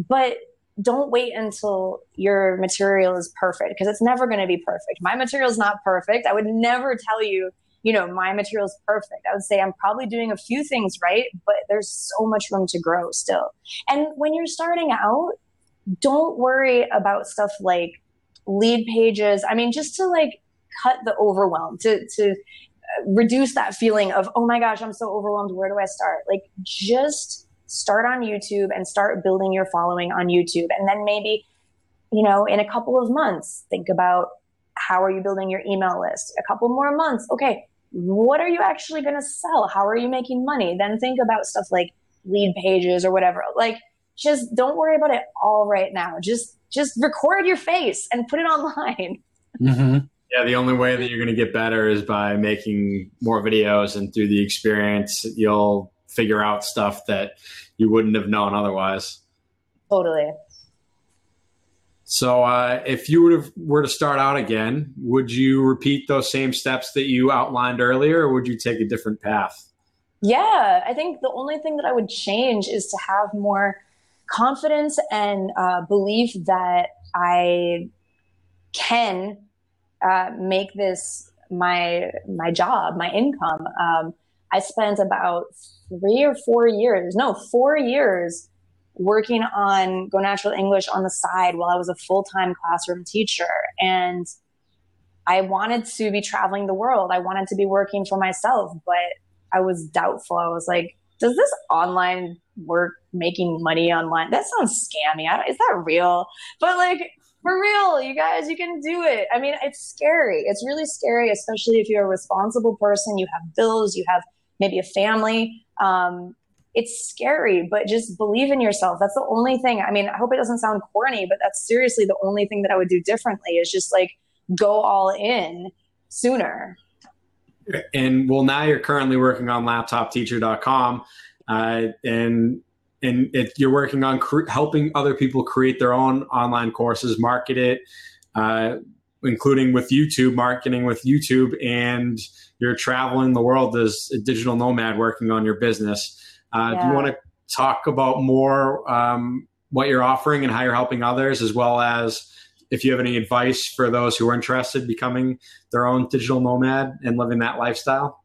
Speaker 2: But don't wait until your material is perfect because it's never going to be perfect. My material is not perfect. I would never tell you, you know, my material is perfect. I would say I'm probably doing a few things right, but there's so much room to grow still. And when you're starting out, don't worry about stuff like Leadpages. I mean, just to like cut the overwhelm, to, to uh, reduce that feeling of, oh my gosh, I'm so overwhelmed. Where do I start? Like, just start on YouTube and start building your following on YouTube. And then maybe, you know, in a couple of months, think about how are you building your email list? A couple more months. Okay, what are you actually going to sell? How are you making money? Then think about stuff like Leadpages or whatever. Like, just don't worry about it all right now. Just just record your face and put it online.
Speaker 1: Mm-hmm. Yeah, the only way that you're going to get better is by making more videos, and through the experience, you'll figure out stuff that you wouldn't have known otherwise.
Speaker 2: Totally.
Speaker 1: So, uh, if you were to, were to start out again, would you repeat those same steps that you outlined earlier, or would you take a different path?
Speaker 2: Yeah, I think the only thing that I would change is to have more confidence and uh, belief that I can uh, make this my my job, my income. Um, I spent about three or four years, no, four years working on Go Natural English on the side while I was a full time classroom teacher. And I wanted to be traveling the world. I wanted to be working for myself, but I was doubtful. I was like, does this online work making money online? That sounds scammy. is that real? But like, for real, you guys, you can do it. I mean, it's scary. It's really scary, especially if you're a responsible person, you have bills, you have maybe a family. Um, it's scary, but just believe in yourself. That's the only thing. I mean, I hope it doesn't sound corny, but that's seriously the only thing that I would do differently is just like go all in sooner.
Speaker 1: And well, now you're currently working on laptopteacher.com, uh, and and it, you're working on cre- helping other people create their own online courses, market it, uh, including with YouTube, marketing with YouTube, and you're traveling the world as a digital nomad working on your business. Uh, yeah. Do you want to talk about more um, what you're offering and how you're helping others, as well as if you have any advice for those who are interested becoming their own digital nomad and living that lifestyle?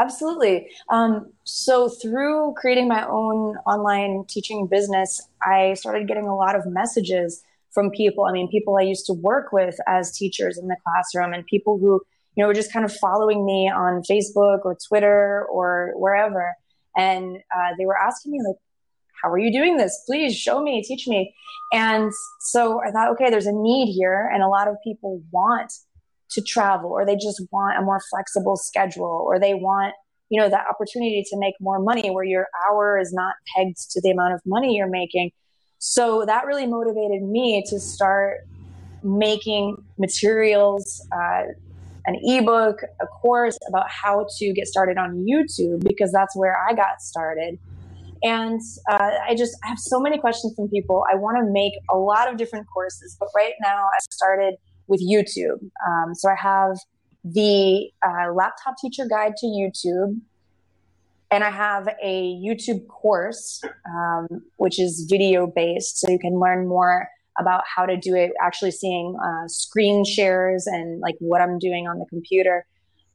Speaker 2: Absolutely. Um, so, through creating my own online teaching business, I started getting a lot of messages from people. I mean, people I used to work with as teachers in the classroom, and people who you know were just kind of following me on Facebook or Twitter or wherever, and uh, they were asking me like, "How are you doing this? Please show me, teach me." And so I thought, okay, there's a need here, and a lot of people want to travel or they just want a more flexible schedule or they want you know that opportunity to make more money where your hour is not pegged to the amount of money you're making. So that really motivated me to start making materials uh, an ebook a course about how to get started on youtube because that's where i got started. And uh, i just I have so many questions from people. I want to make a lot of different courses but right now i started with YouTube. Um, so I have the uh, laptop teacher guide to YouTube, and I have a YouTube course, um, which is video based. So you can learn more about how to do it, actually seeing uh, screen shares and like what I'm doing on the computer.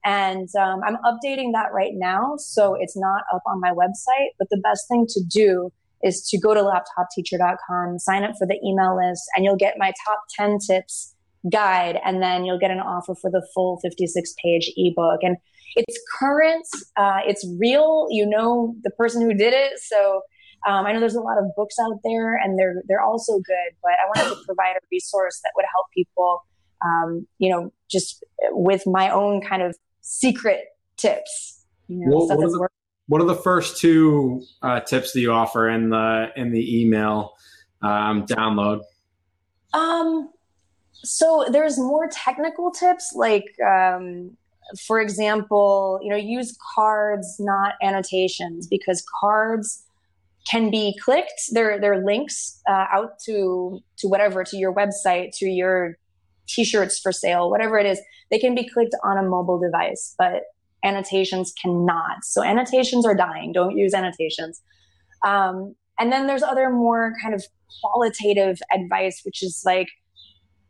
Speaker 2: And um, I'm updating that right now. So it's not up on my website, but the best thing to do is to go to laptopteacher.com, sign up for the email list, and you'll get my top 10 tips guide and then you'll get an offer for the full 56 page ebook. And it's current uh, it's real you know the person who did it so um, i know there's a lot of books out there and they're they're also good but i wanted to provide a resource that would help people um, you know just with my own kind of secret tips you know,
Speaker 1: what, what, are the, what, are the, first two uh, tips that you offer in the in the email um, download?
Speaker 2: Um so there's more technical tips like um, for example you know use cards not annotations because cards can be clicked they're, they're links uh, out to to whatever to your website to your t-shirts for sale, whatever it is, they can be clicked on a mobile device, but annotations cannot. So annotations are dying. Don't use annotations. Um, and then there's other more kind of qualitative advice, which is like,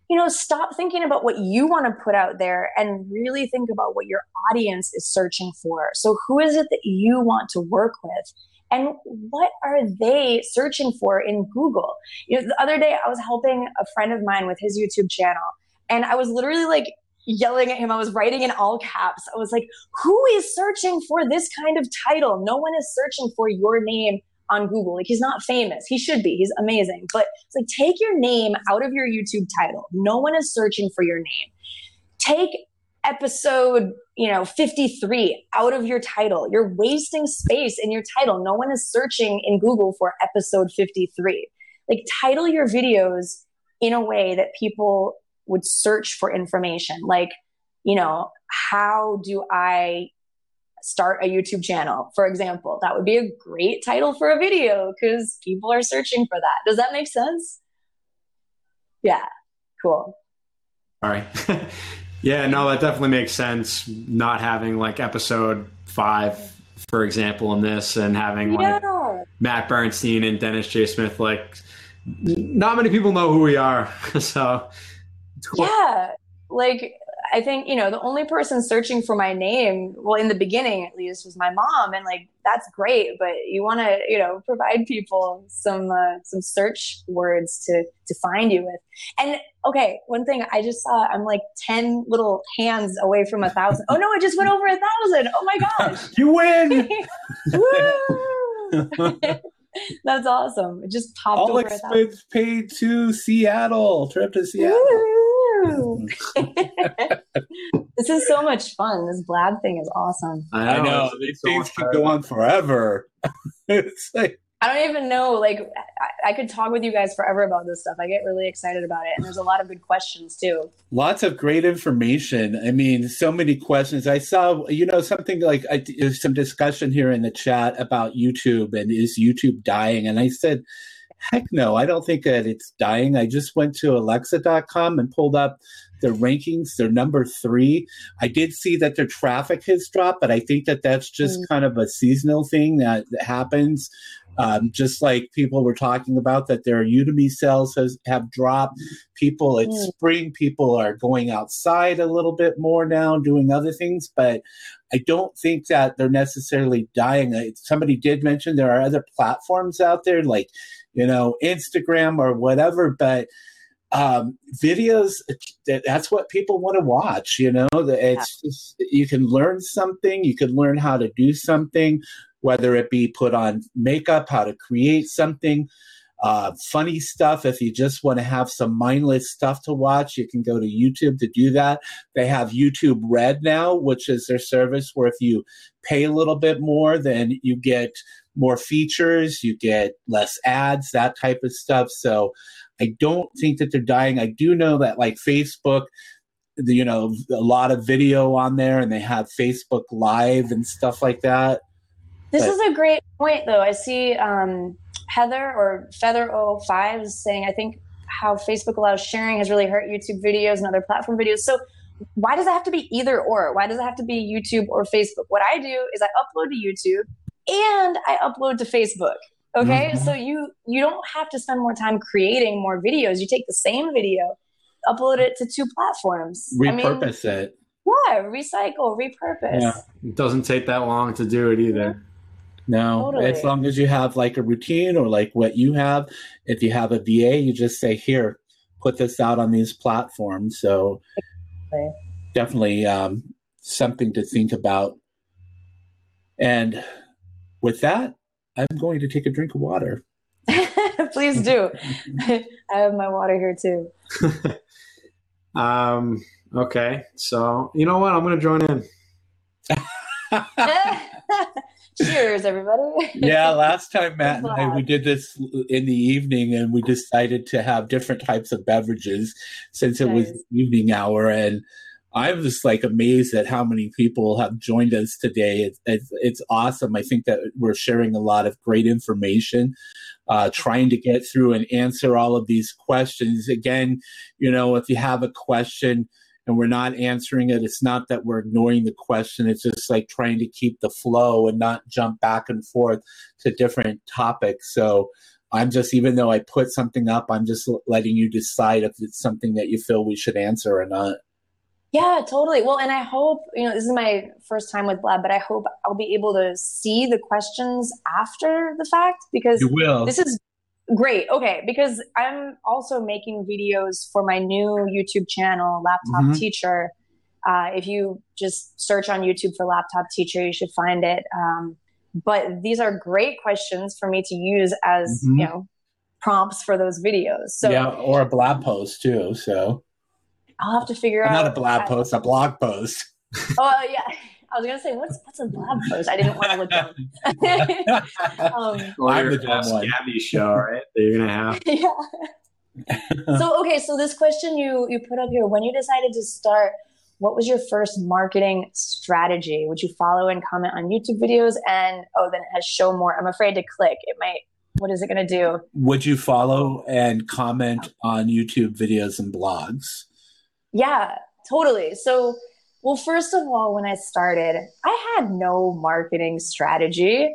Speaker 2: you know, stop thinking about what you want to put out there and really think about what your audience is searching for. So, who is it that you want to work with? And what are they searching for in Google? You know, the other day I was helping a friend of mine with his YouTube channel, and I was literally like yelling at him. I was writing in all caps. I was like, who is searching for this kind of title? No one is searching for your name on Google. Like he's not famous. He should be. He's amazing. But it's like take your name out of your YouTube title. No one is searching for your name. Take episode, you know, 53 out of your title. You're wasting space in your title. No one is searching in Google for episode 53. Like title your videos in a way that people would search for information. Like, you know, how do I start a YouTube channel, for example. That would be a great title for a video because people are searching for that. Does that make sense? Yeah, cool.
Speaker 1: All right. yeah, no, that definitely makes sense. Not having like episode five, for example, in this, and having like yeah. Matt Bernstein and Dennis J. Smith, like, not many people know who we are. so,
Speaker 2: yeah, like I think, you know, the only person searching for my name, well, in the beginning at least, was my mom. And like, that's great, but you want to, you know, provide people some, uh, some search words to, to find you with. And okay, one thing I just saw, I'm like 10 little hands away from a thousand. Oh no, I just went over a thousand. Oh my gosh.
Speaker 3: you win.
Speaker 2: That's awesome. It just popped
Speaker 3: All
Speaker 2: over
Speaker 3: expense paid to Seattle. Trip to Seattle.
Speaker 2: this is so much fun. This blab thing is awesome.
Speaker 3: I know. I know. These so things can go on forever. it's
Speaker 2: like I don't even know. Like, I, I, could talk with you guys forever about this stuff. I get really excited about it, and there's a lot of good questions too.
Speaker 3: Lots of great information. I mean, so many questions. I saw, you know, something like I, there's some discussion here in the chat about YouTube and is YouTube dying? And I said, heck no, I don't think that it's dying. I just went to Alexa.com and pulled up their rankings. They're number three. I did see that their traffic has dropped, but I think that that's just mm. kind of a seasonal thing that, that happens. Um, just like people were talking about that their Udemy sales has have dropped. People, it's mm. spring. People are going outside a little bit more now, doing other things. But I don't think that they're necessarily dying. Somebody did mention there are other platforms out there like you know Instagram or whatever, but um, videos that's what people want to watch you know? It's just, you can learn something you can learn how to do something whether it be put on makeup how to create something uh, funny stuff if you just want to have some mindless stuff to watch you can go to youtube to do that they have youtube red now which is their service where if you pay a little bit more then you get more features you get less ads that type of stuff so I don't think that they're dying. I do know that like Facebook, you know, a lot of video on there, and they have Facebook Live and stuff like that.
Speaker 2: This but, is a great point, though. I see um, Heather or Feather05 is saying, I think how Facebook allows sharing has really hurt YouTube videos and other platform videos. So why does it have to be either or? Why does it have to be YouTube or Facebook? What I do is I upload to YouTube and I upload to Facebook. Okay, mm-hmm. so you you don't have to spend more time creating more videos. You take the same video, upload it to two platforms,
Speaker 3: repurpose I mean, it.
Speaker 2: Yeah, recycle, repurpose. Yeah,
Speaker 1: it doesn't take that long to do it either.
Speaker 3: No, totally. as long as you have like a routine or like what you have. If you have a VA, you just say, "Here, put this out on these platforms." So, exactly. definitely um, something to think about. And with that, I'm going to take a drink of water.
Speaker 2: Please do. I have my water here too.
Speaker 1: um, okay. So, you know what? I'm going to join in.
Speaker 2: Cheers, everybody.
Speaker 3: yeah, last time Matt and I we did this in the evening, and we decided to have different types of beverages since it was evening hour, and I'm just like amazed at how many people have joined us today. It's, it's, it's awesome. I think that we're sharing a lot of great information, uh, trying to get through and answer all of these questions. Again, you know, if you have a question and we're not answering it, it's not that we're ignoring the question. It's just like trying to keep the flow and not jump back and forth to different topics. So, I'm just, even though I put something up, I'm just letting you decide if it's something that you feel we should answer or not.
Speaker 2: Yeah, totally. Well, and I hope, you know, this is my first time with Blab, but I hope I'll be able to see the questions after the fact because
Speaker 3: you will.
Speaker 2: this is great. Okay, because I'm also making videos for my new YouTube channel, Laptop mm-hmm. Teacher. Uh, if you just search on YouTube for Laptop Teacher, you should find it. Um, but these are great questions for me to use as, mm-hmm. you know, prompts for those videos. So
Speaker 3: Yeah, or a blog post too. So
Speaker 2: I'll have to figure
Speaker 3: Not
Speaker 2: out.
Speaker 3: Not a blab post, a blog post.
Speaker 2: Oh yeah. I was gonna say, what's what's a blab post? I didn't want to look up.
Speaker 1: um, or your Ask Gabby show, right? That you're gonna have.
Speaker 2: yeah. so okay, so this question you you put up here, when you decided to start, what was your first marketing strategy? Would you follow and comment on YouTube videos? And oh, then it has show more. I'm afraid to click. It might. What is it going to do?
Speaker 3: Would you follow and comment on YouTube videos and blogs?
Speaker 2: Yeah, totally. So, well, first of all, when I started, I had no marketing strategy.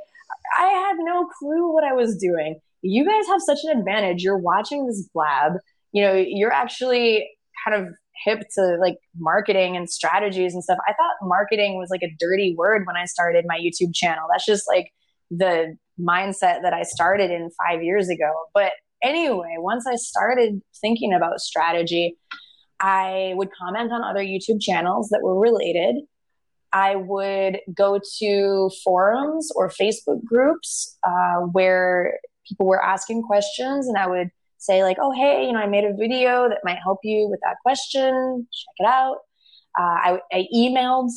Speaker 2: I had no clue what I was doing. You guys have such an advantage. You're watching this blab. You know, you're actually kind of hip to like marketing and strategies and stuff. I thought marketing was like a dirty word when I started my YouTube channel. That's just like the mindset that I started in five years ago. But anyway, once I started thinking about strategy, I would comment on other YouTube channels that were related. I would go to forums or Facebook groups uh, where people were asking questions, and I would say, like, oh, hey, you know, I made a video that might help you with that question. Check it out. Uh, I, I emailed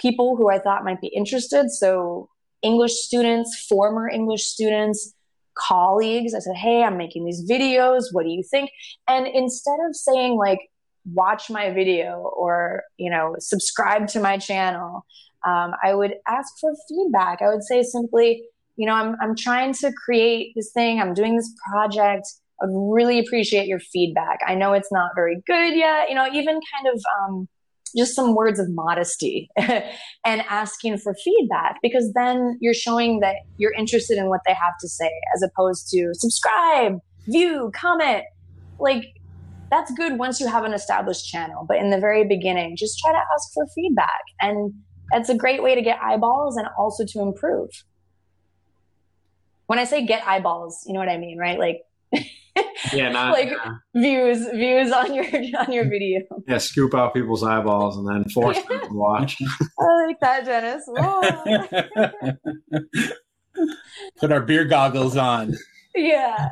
Speaker 2: people who I thought might be interested. So, English students, former English students, colleagues. I said, hey, I'm making these videos. What do you think? And instead of saying, like, watch my video or you know subscribe to my channel. Um, i would ask for feedback. I would say simply you know I'm, I'm trying to create this thing. I'm doing this project. I really appreciate your feedback. I know it's not very good yet you know even kind of um, just some words of modesty and asking for feedback because then you're showing that you're interested in what they have to say as opposed to subscribe view comment. Like that's good once you have an established channel. But in the very beginning, just try to ask for feedback. And that's a great way to get eyeballs and also to improve. When I say get eyeballs, you know what I mean, right? Like
Speaker 1: yeah, not,
Speaker 2: like views, views on your on your video.
Speaker 1: Yeah, scoop out people's eyeballs and then force them to watch.
Speaker 2: I like that, Dennis.
Speaker 3: Put our beer goggles on.
Speaker 2: Yeah.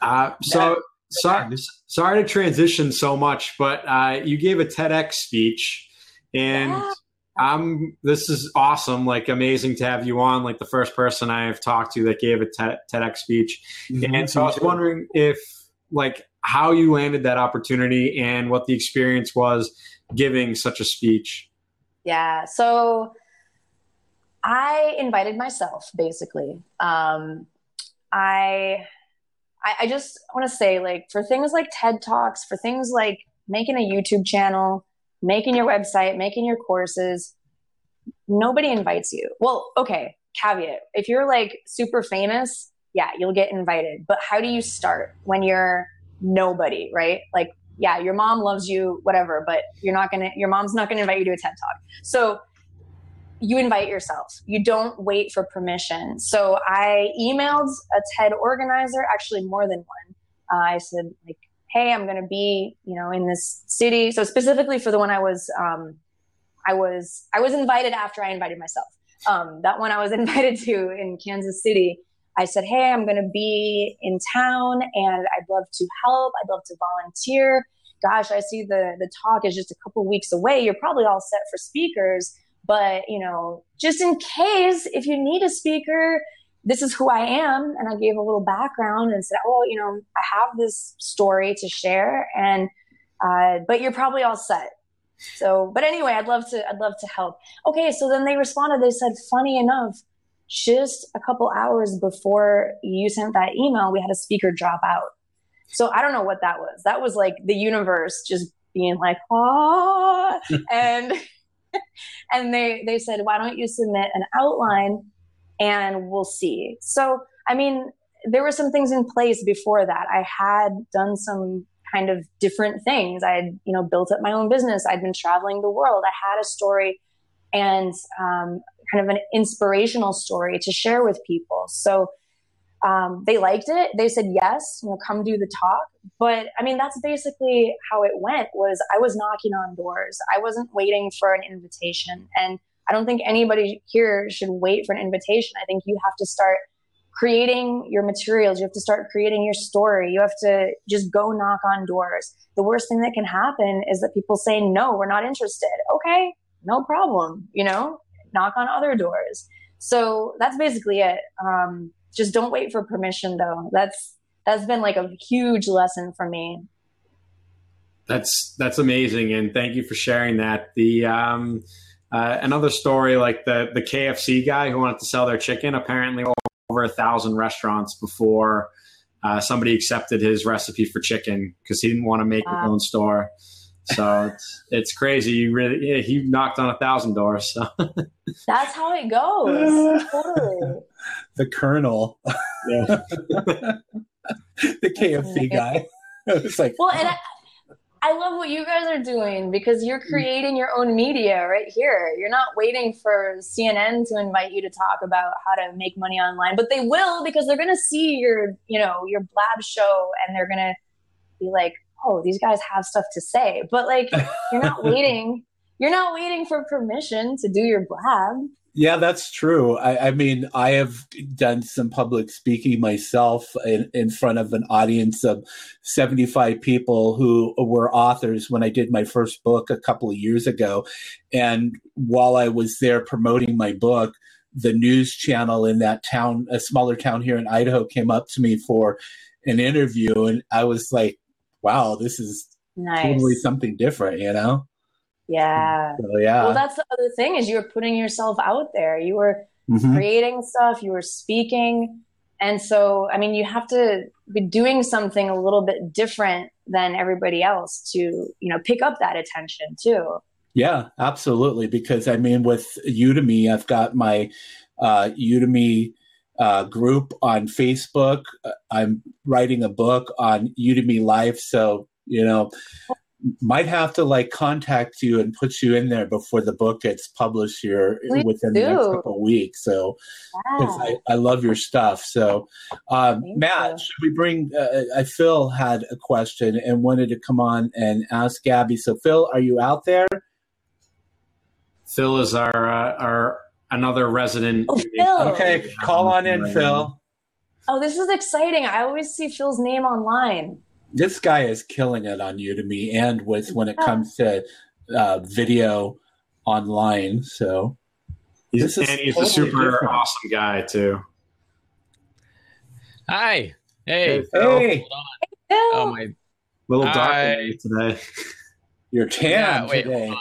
Speaker 1: Uh, so sorry, sorry to transition so much, but uh, you gave a TEDx speech, and yeah. I'm. This is awesome. Like amazing to have you on. Like the first person I've talked to that gave a TEDx speech, mm-hmm. and so I was wondering if like how you landed that opportunity and what the experience was giving such a speech.
Speaker 2: Yeah. So I invited myself basically. Um, I I, I just want to say, like, for things like TED Talks, for things like making a YouTube channel, making your website, making your courses, nobody invites you. Well, okay, caveat. If you're like super famous, yeah, you'll get invited. But how do you start when you're nobody, right? Like, yeah, your mom loves you, whatever, but you're not gonna, your mom's not gonna invite you to a TED Talk. So you invite yourself. You don't wait for permission. So I emailed a TED organizer, actually more than one. Uh, I said like, "Hey, I'm going to be, you know, in this city." So specifically for the one I was, um, I was, I was invited after I invited myself. Um, that one I was invited to in Kansas City. I said, "Hey, I'm going to be in town, and I'd love to help. I'd love to volunteer." Gosh, I see the the talk is just a couple weeks away. You're probably all set for speakers but, you know, just in case if you need a speaker, this is who I am. And I gave a little background and said, oh, you know, I have this story to share. And, uh, but you're probably all set. So, but anyway, I'd love to. I'd love to help. Okay, so then they responded. They said, "Funny enough, just a couple hours before you sent that email, we had a speaker drop out." So I don't know what that was. That was like the universe just being like, "Ah," and and they they said, "Why don't you submit an outline, and we'll see." So I mean, there were some things in place before that. I had done some kind of different things. I had, you know, built up my own business. I'd been traveling the world. I had a story and um, kind of an inspirational story to share with people. So um, they liked it. They said yes, you know, come do the talk. But I mean, that's basically how it went. Was I was knocking on doors. I wasn't waiting for an invitation, and I don't think anybody here should wait for an invitation. I think you have to start creating your materials. You have to start creating your story. You have to just go knock on doors. The worst thing that can happen is that people say, no, we're not interested. Okay, no problem. You know, knock on other doors. So that's basically it. Um, just don't wait for permission though. That's, that's been like a huge lesson for me.
Speaker 1: That's, that's amazing. And thank you for sharing that. The, um, uh, another story like the, the KFC guy who wanted to sell their chicken apparently over a thousand restaurants before uh, somebody accepted his recipe for chicken because he didn't want to make wow. his own store. So it's, it's crazy. You really, yeah, he knocked on a thousand doors. So.
Speaker 2: That's how it goes. totally.
Speaker 3: The Colonel, yeah. the KFC guy. it's like,
Speaker 2: well, and I, I love what you guys are doing because you're mm. creating your own media right here. You're not waiting for CNN to invite you to talk about how to make money online, but they will because they're going to see your, you know, your blab show and they're going to be like, "Oh, these guys have stuff to say." But like you're not waiting you're not waiting for permission to do your blab.
Speaker 3: Yeah, that's true. I, I, mean, I have done some public speaking myself in, in, front of an audience of 75 people who were authors when I did my first book a couple of years ago. And while I was there promoting my book, the news channel in that town, a smaller town here in Idaho, came up to me for an interview. And I was like, wow, this is nice. totally something different, you know?
Speaker 2: Yeah.
Speaker 3: So, yeah.
Speaker 2: Well, that's the other thing is you were putting yourself out there. You were mm-hmm. creating stuff. You were speaking, and so I mean, you have to be doing something a little bit different than everybody else to you know pick up that attention too.
Speaker 3: Yeah, absolutely. Because I mean, with Udemy, I've got my uh, Udemy uh, group on Facebook. Uh, I'm writing a book on Udemy Life, so you know might have to like contact you and put you in there before the book gets published here Please within do. the next couple of weeks. So yeah. I, I, love your stuff. So um, Matt, you. should we bring? Uh, I Phil had a question and wanted to come on and ask Gabby. So Phil, are you out there?
Speaker 1: Phil is our uh, our another resident.
Speaker 2: Oh, Phil.
Speaker 3: Okay, call on in, Phil.
Speaker 2: Oh, this is exciting! I always see Phil's name online
Speaker 3: this guy is killing it on Udemy and with when it comes to uh, video online. So
Speaker 1: he's, and he's totally a super different. awesome guy too.
Speaker 4: Hi. Hey.
Speaker 3: Hey.
Speaker 2: Oh
Speaker 1: my little dark today.
Speaker 3: You're tan yeah, wait, today. Hold
Speaker 4: on.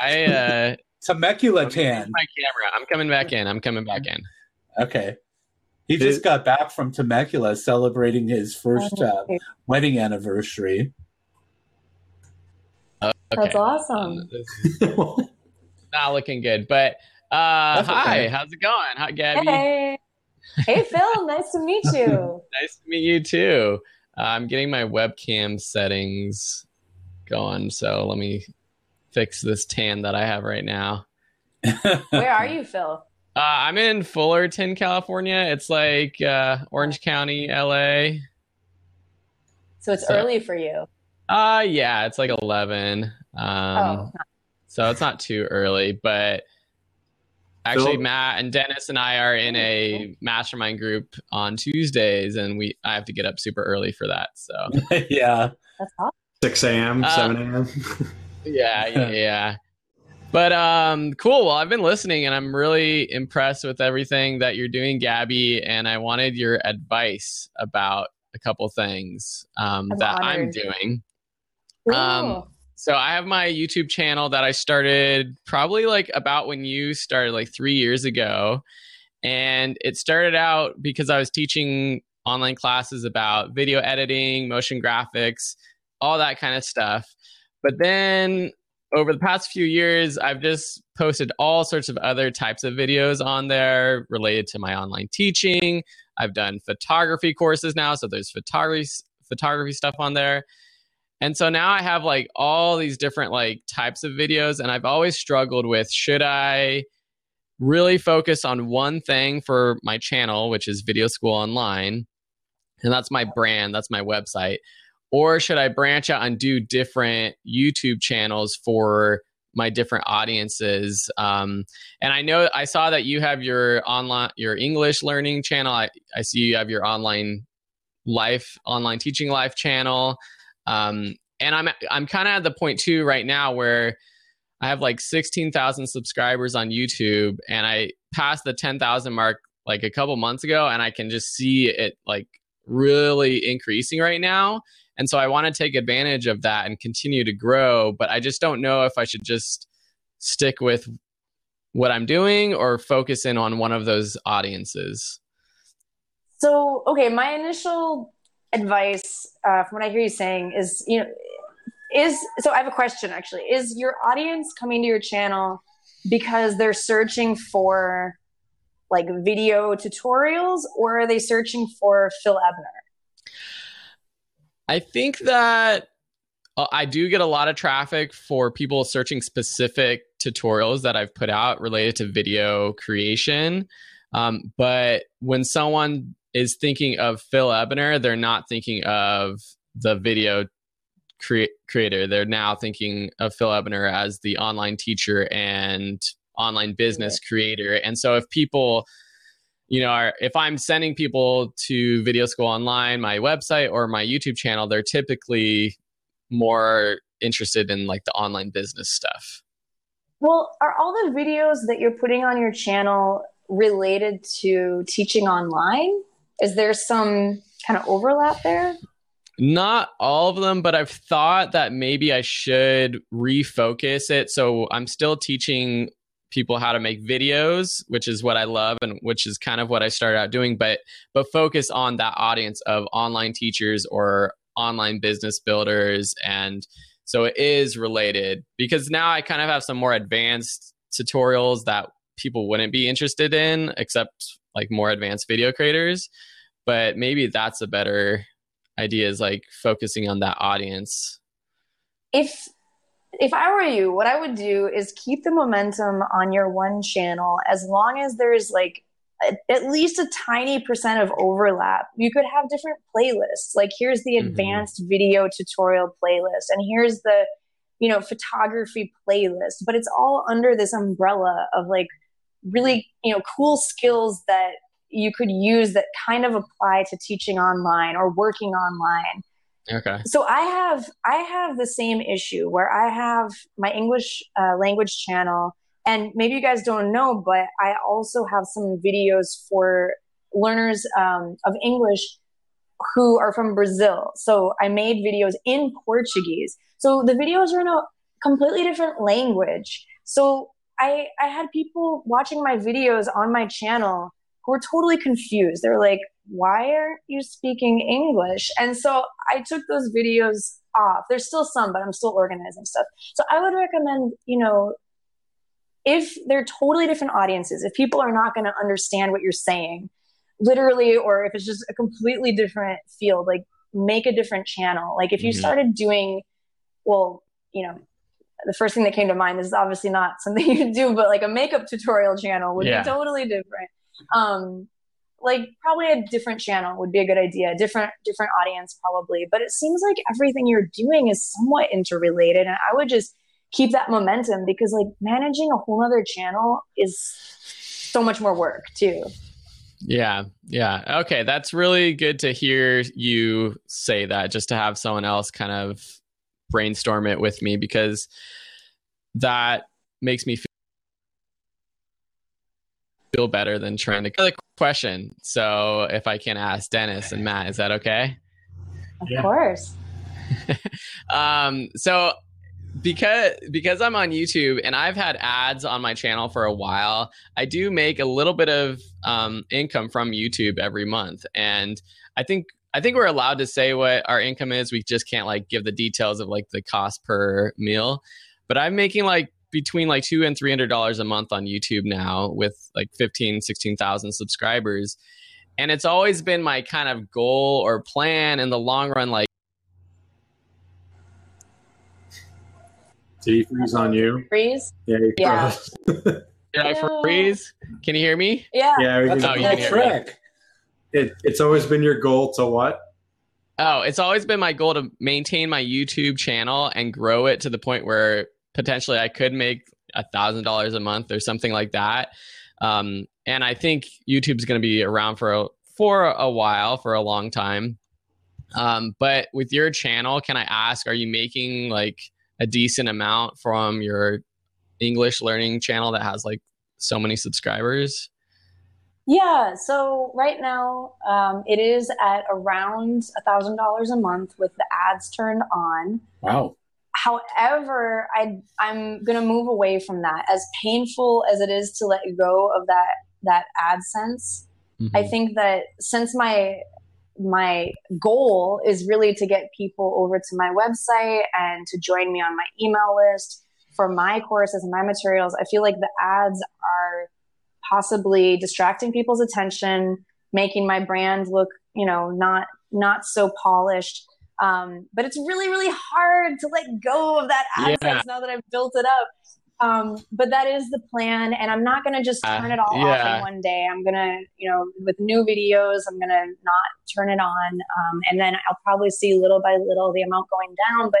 Speaker 4: I uh
Speaker 3: Temecula tan.
Speaker 4: My camera. I'm coming back in. I'm coming back in.
Speaker 3: Okay. He just got back from Temecula celebrating his first uh, wedding anniversary.
Speaker 2: Okay. That's awesome.
Speaker 4: Um, not looking good, but uh, hi, okay. how's it going? Hi, Gabby.
Speaker 2: Hey, hey, Phil. nice to meet you.
Speaker 4: nice to meet you too. Uh, I'm getting my webcam settings going, so let me fix this tan that I have right now.
Speaker 2: Where are you, Phil?
Speaker 4: Uh, I'm in Fullerton, California. It's like uh, Orange County, LA.
Speaker 2: So it's so, early for you.
Speaker 4: Uh yeah, it's like 11. Um, oh. So it's not too early, but actually so, Matt and Dennis and I are in a mastermind group on Tuesdays, and we I have to get up super early for that. So
Speaker 3: yeah,
Speaker 2: that's awesome.
Speaker 1: 6 a.m., uh, 7 a.m.
Speaker 4: yeah, yeah, yeah. But um, cool. Well, I've been listening and I'm really impressed with everything that you're doing, Gabby. And I wanted your advice about a couple things um, that I'm doing. Um, So I have my YouTube channel that I started probably like about when you started, like three years ago. And it started out because I was teaching online classes about video editing, motion graphics, all that kind of stuff. But then over the past few years, I've just posted all sorts of other types of videos on there related to my online teaching. I've done photography courses now, so there's photography photography stuff on there. And so now I have like all these different like types of videos and I've always struggled with should I really focus on one thing for my channel, which is Video School Online, and that's my brand, that's my website, or should I branch out and do different YouTube channels for my different audiences? Um, and I know I saw that you have your online, your English learning channel. I, I see you have your online life, online teaching life channel. Um, and I'm I'm kind of at the point too right now where I have like 16,000 subscribers on YouTube, and I passed the 10,000 mark like a couple months ago, and I can just see it like really increasing right now. And so I want to take advantage of that and continue to grow, but I just don't know if I should just stick with what I'm doing or focus in on one of those audiences.
Speaker 2: So, okay, my initial advice uh, from what I hear you saying is, you know, is so I have a question actually. Is your audience coming to your channel because they're searching for like video tutorials or are they searching for Phil Ebiner?
Speaker 4: I think that uh, I do get a lot of traffic for people searching specific tutorials that I've put out related to video creation. Um, but when someone is thinking of Phil Ebiner, they're not thinking of the video cre- creator. They're now thinking of Phil Ebiner as the online teacher and online business creator. And so if people you know, are, if I'm sending people to Video School Online, my website or my YouTube channel, they're typically more interested in like the online business stuff.
Speaker 2: Well, are all the videos that you're putting on your channel related to teaching online? Is there some kind of overlap there?
Speaker 4: Not all of them, but I've thought that maybe I should refocus it. So I'm still teaching people how to make videos, which is what I love and which is kind of what I started out doing, but but focus on that audience of online teachers or online business builders. And so it is related because now I kind of have some more advanced tutorials that people wouldn't be interested in except like more advanced video creators. But maybe that's a better idea is like focusing on that audience.
Speaker 2: If if I were you, what I would do is keep the momentum on your one channel as long as there's like at least a tiny percent of overlap. You could have different playlists. Like here's the mm-hmm. advanced video tutorial playlist, and here's the you know photography playlist. But it's all under this umbrella of like really you know cool skills that you could use that kind of apply to teaching online or working online
Speaker 4: Okay.
Speaker 2: So I have I have the same issue where I have my English uh, language channel, and maybe you guys don't know, but I also have some videos for learners um, of English who are from Brazil. So I made videos in Portuguese. So the videos are in a completely different language. So I I had people watching my videos on my channel who were totally confused. They were like, why aren't you speaking English? And so I took those videos off. There's still some, but I'm still organizing stuff. So I would recommend, you know, if they're totally different audiences, if people are not going to understand what you're saying, literally, or if it's just a completely different field, like make a different channel. Like if you mm-hmm. started doing, well, you know, the first thing that came to mind is obviously not something you do, but like a makeup tutorial channel would yeah. be totally different. Um, like probably a different channel would be a good idea different different audience probably but it seems like everything you're doing is somewhat interrelated and i would just keep that momentum because like managing a whole other channel is so much more work too.
Speaker 4: Yeah yeah. Okay that's really good to hear you say that just to have someone else kind of brainstorm it with me because that makes me feel feel better than trying to. Another question. So, if I can ask Dennis and Matt, is that okay?
Speaker 2: Of yeah. course.
Speaker 4: um, so, because because I'm on YouTube and I've had ads on my channel for a while, I do make a little bit of um, income from YouTube every month, and I think I think we're allowed to say what our income is. We just can't like give the details of like the cost per mille. But I'm making like between like two and three hundred dollars a month on YouTube now with like 15, 16,000 subscribers. And it's always been my kind of goal or plan in the long run, like
Speaker 1: Did he freeze on you?
Speaker 2: Freeze?
Speaker 1: Yeah.
Speaker 2: Yeah.
Speaker 4: Did I freeze? Can you hear me?
Speaker 2: Yeah.
Speaker 1: Yeah.
Speaker 3: That's
Speaker 4: Oh,
Speaker 3: a
Speaker 4: you can hear me.
Speaker 3: trick.
Speaker 1: It, it's always been your goal to what?
Speaker 4: Oh, it's always been my goal to maintain my YouTube channel and grow it to the point where potentially I could make a thousand dollars a month or something like that. Um, and I think YouTube's going to be around for a, for a while, for a long time. Um, but with your channel, can I ask, are you making like a decent amount from your English learning channel that has like so many subscribers?
Speaker 2: Yeah, so right now um, it is at around a thousand dollars a month with the ads turned on.
Speaker 3: Wow.
Speaker 2: However, I I'm gonna move away from that. As painful as it is to let go of that that AdSense, mm-hmm. I think that since my my goal is really to get people over to my website and to join me on my email list for my courses and my materials, I feel like the ads are possibly distracting people's attention, making my brand look, you know, not not so polished. Um, but it's really, really hard to let go of that AdSense
Speaker 4: Yeah.
Speaker 2: now that I've built it up. Um, but that is the plan, and I'm not going to just
Speaker 4: Uh,
Speaker 2: turn it all off
Speaker 4: yeah.
Speaker 2: in one day. I'm going to, you know, with new videos, I'm going to not turn it on, um, and then I'll probably see little by little the amount going down. But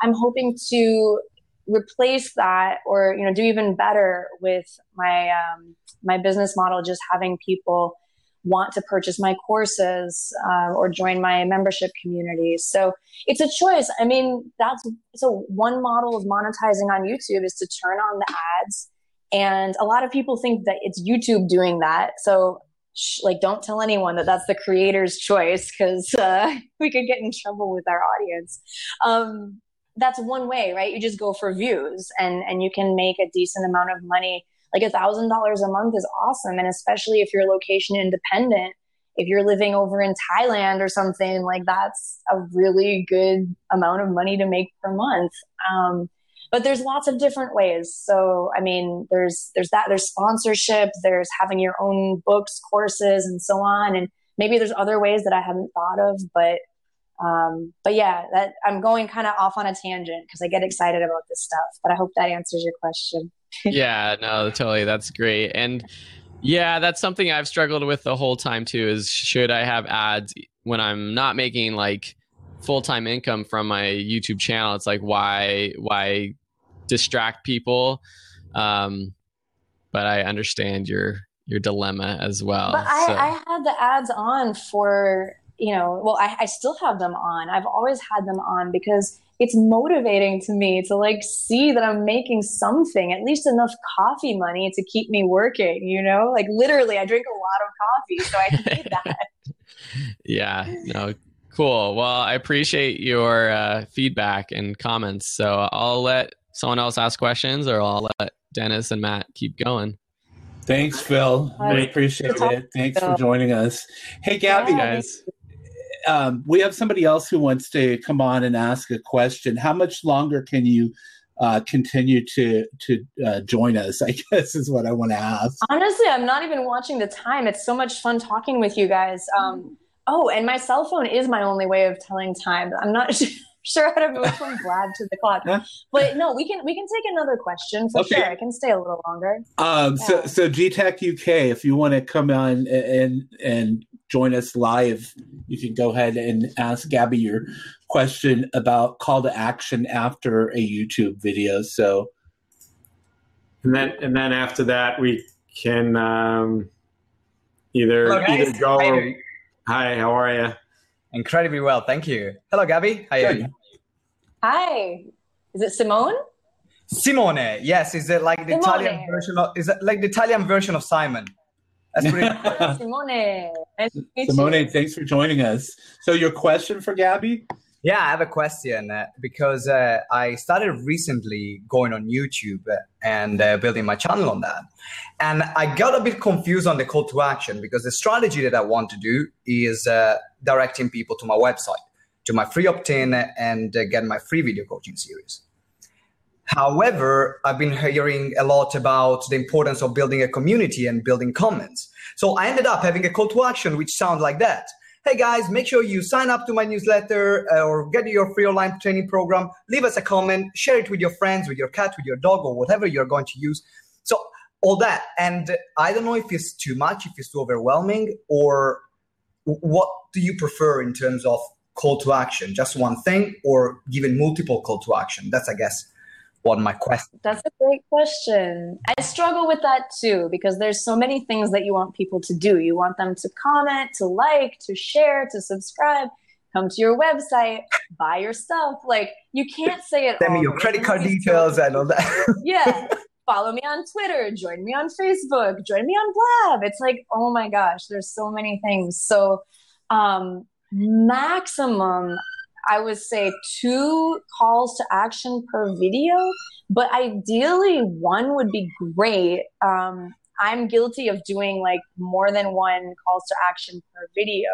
Speaker 2: I'm hoping to replace that, or you know, do even better with my um, my business model, just having people want to purchase my courses uh, or join my membership communities. So it's a choice. I mean, that's so one model of monetizing on YouTube is to turn on the ads. And a lot of people think that it's YouTube doing that. So, sh- like, don't tell anyone that that's the creator's choice because uh, we could get in trouble with our audience. Um, that's one way, right? You just go for views and, and you can make a decent amount of money like a thousand dollars a month is awesome. And especially if you're location independent if you're living over in thailand or something like that's a really good amount of money to make per month. Um, but there's lots of different ways. So i mean there's there's that there's sponsorship there's having your own books courses and so on. And maybe there's other ways that i haven't thought of but um, but yeah that i'm going kind of off on a tangent because i get excited about this stuff but i hope that answers your question
Speaker 4: yeah, no, totally. That's great. And yeah, that's something I've struggled with the whole time too is should I have ads when I'm not making like full-time income from my YouTube channel? It's like why why distract people? Um but I understand your your dilemma as well.
Speaker 2: But I, I had the ads on for, you know, well, I, I still have them on. I've always had them on because it's motivating to me to like see that I'm making something, at least enough coffee money to keep me working, you know? Like literally, I drink a lot of coffee, so I need that.
Speaker 4: yeah, no, cool. Well, I appreciate your uh, feedback and comments. So I'll let someone else ask questions, or I'll let Dennis and Matt keep going.
Speaker 3: Thanks, Phil.
Speaker 2: Hi.
Speaker 3: We appreciate it. Thanks for joining us. Hey, Gabby,
Speaker 2: Yeah.
Speaker 4: Guys,
Speaker 3: um, we have somebody else who wants to come on and ask a question. How much longer can you uh, continue to to uh, join us? I guess is what I want to ask.
Speaker 2: Honestly, I'm not even watching the time. It's so much fun talking with you guys. Um, oh, and my cell phone is my only way of telling time. I'm not sure how to move from Blab to the clock. But no, we can we can take another question for
Speaker 3: Okay.
Speaker 2: sure. I can stay a little longer.
Speaker 3: Um, so
Speaker 2: Yeah.
Speaker 3: so GTech UK, if you want to come on and and join us live, you can go ahead and ask Gabby your question about call to action after a YouTube video. So
Speaker 1: And then and then after that we can um, either
Speaker 5: Hello,
Speaker 1: either go.
Speaker 5: How you
Speaker 1: Or,
Speaker 5: doing?
Speaker 1: hi, how are you?
Speaker 5: Incredibly well, thank you. Hello, Gabby. How are you?
Speaker 3: Good.
Speaker 2: Hi, is it Simone?
Speaker 5: Simone. Yes, is it like the
Speaker 2: Simone.
Speaker 5: Italian version of? Is it like the Italian version of Simon? That's pretty.
Speaker 2: Simone. Nice to meet
Speaker 3: Simone,
Speaker 2: you.
Speaker 3: thanks for joining us. So your question for Gabby?
Speaker 5: Yeah, I have a question uh, because uh, I started recently going on YouTube and uh, building my channel on that. And I got a bit confused on the call to action because the strategy that I want to do is uh, directing people to my website, to my free opt in and uh, get my free video coaching series. However, I've been hearing a lot about the importance of building a community and building comments. So I ended up having a call to action which sounds like that hey guys, make sure you sign up to my newsletter uh, or get your free online training program. Leave us a comment, share it with your friends, with your cat, with your dog, or whatever you're going to use. So, all that. And I don't know if it's too much, if it's too overwhelming, or what do you prefer in terms of call to action? Just one thing or giving multiple call to action? That's, I guess, what my question
Speaker 2: that's a great question. I struggle with that too because there's so many things that you want people to do. You want them to comment to like to share to subscribe come to your website buy your stuff. Like you can't say it
Speaker 5: send me your credit card details and all that.
Speaker 2: Yeah. Follow me on twitter join me on facebook join me on blab. It's like oh my gosh there's so many things. So um maximum I would say two calls to action per video, but ideally one would be great. Um, I'm guilty of doing like more than one calls to action per video,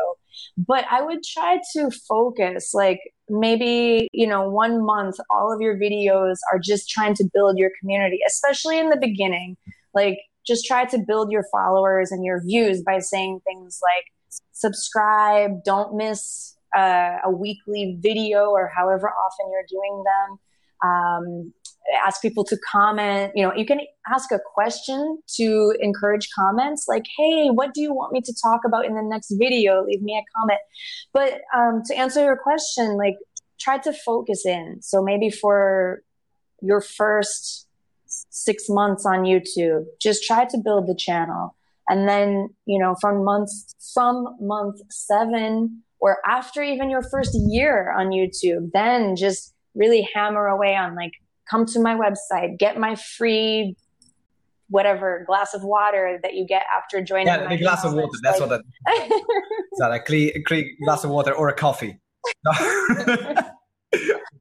Speaker 2: but I would try to focus like maybe, you know, one month, all of your videos are just trying to build your community, especially in the beginning. Like, just try to build your followers and your views by saying things like subscribe, don't miss uh, a weekly video or however often you're doing them. Um, ask people to comment. You know, you can ask a question to encourage comments like, hey, what do you want me to talk about in the next video? Leave me a comment. But um, to answer your question, like, try to focus in. So maybe for your first six months on YouTube, just try to build the channel. And then, you know, from month from month seven or after even your first year on YouTube, then just really hammer away on like, come to my website, get my free whatever glass of water that you get after joining.
Speaker 5: Yeah, a glass of water. That's like, what that. is that a clean, clean glass of water or a coffee?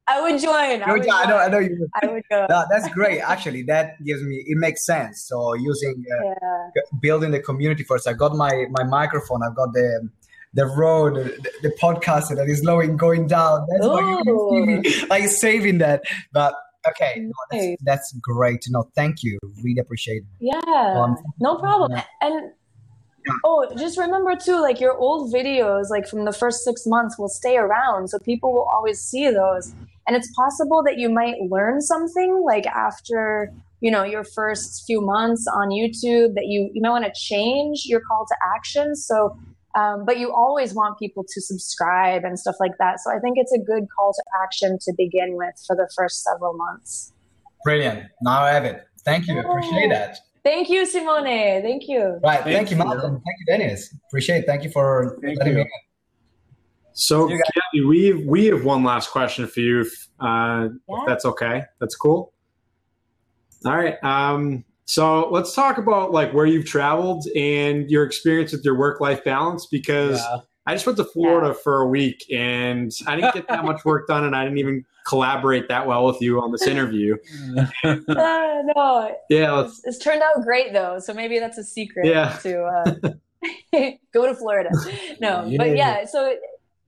Speaker 2: I would join. I, would
Speaker 5: join. I know. I know you.
Speaker 2: Would. I would go.
Speaker 5: No, that's great. Actually, that gives me. It makes sense. So using uh, yeah. building the community first. I got my my microphone. I've got the the road, the, the podcast that is going going down. That's why like saving that. But okay, no, that's, that's, great to know. Thank you. Really appreciate it.
Speaker 2: Yeah, um, no problem. Yeah. And oh, just remember too, like your old videos, like from the first six months, will stay around, so people will always see those. And it's possible that you might learn something like after you know your first few months on youtube that you you might want to change your call to action so um, but you always want people to subscribe and stuff like that. So I think it's a good call to action to begin with for the first several months.
Speaker 5: Brilliant. Now I have it. Thank you. Appreciate that.
Speaker 2: Thank you, Simone. Thank you.
Speaker 5: Right. Thank, thank you, Malcolm. Thank you, Dennis. Appreciate it. Thank you for thank letting you. me
Speaker 1: So, Gabby, we we have one last question for you, if, uh, yeah. if that's okay. That's cool. All right. Um, so let's talk about like where you've traveled and your experience with your work life balance because yeah. I just went to Florida yeah. for a week and I didn't get that much work done and I didn't even collaborate that well with you on this interview.
Speaker 2: uh, no.
Speaker 1: Yeah. It's,
Speaker 2: it's, turned out great though. So maybe that's a secret
Speaker 1: yeah.
Speaker 2: to uh, go to Florida. No, yeah. but yeah, so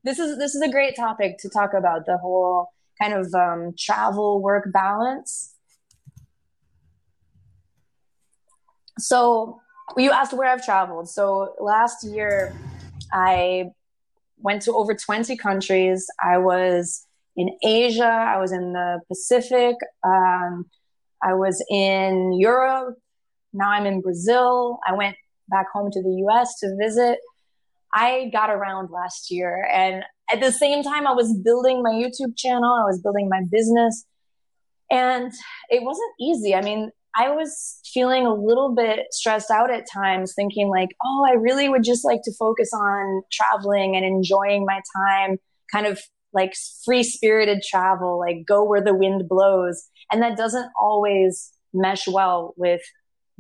Speaker 2: this is this is a great topic to talk about the whole kind of um, travel work balance so you asked where I've traveled. So last year, I went to over 20 countries. I was in Asia, I was in the Pacific, um, I was in Europe. Now I'm in Brazil. I went back home to the US to visit. I got around last year. And at the same time, I was building my YouTube channel, I was building my business. And it wasn't easy. I mean, I was feeling a little bit stressed out at times, thinking like, oh, I really would just like to focus on traveling and enjoying my time, kind of like free spirited travel, like go where the wind blows. And that doesn't always mesh well with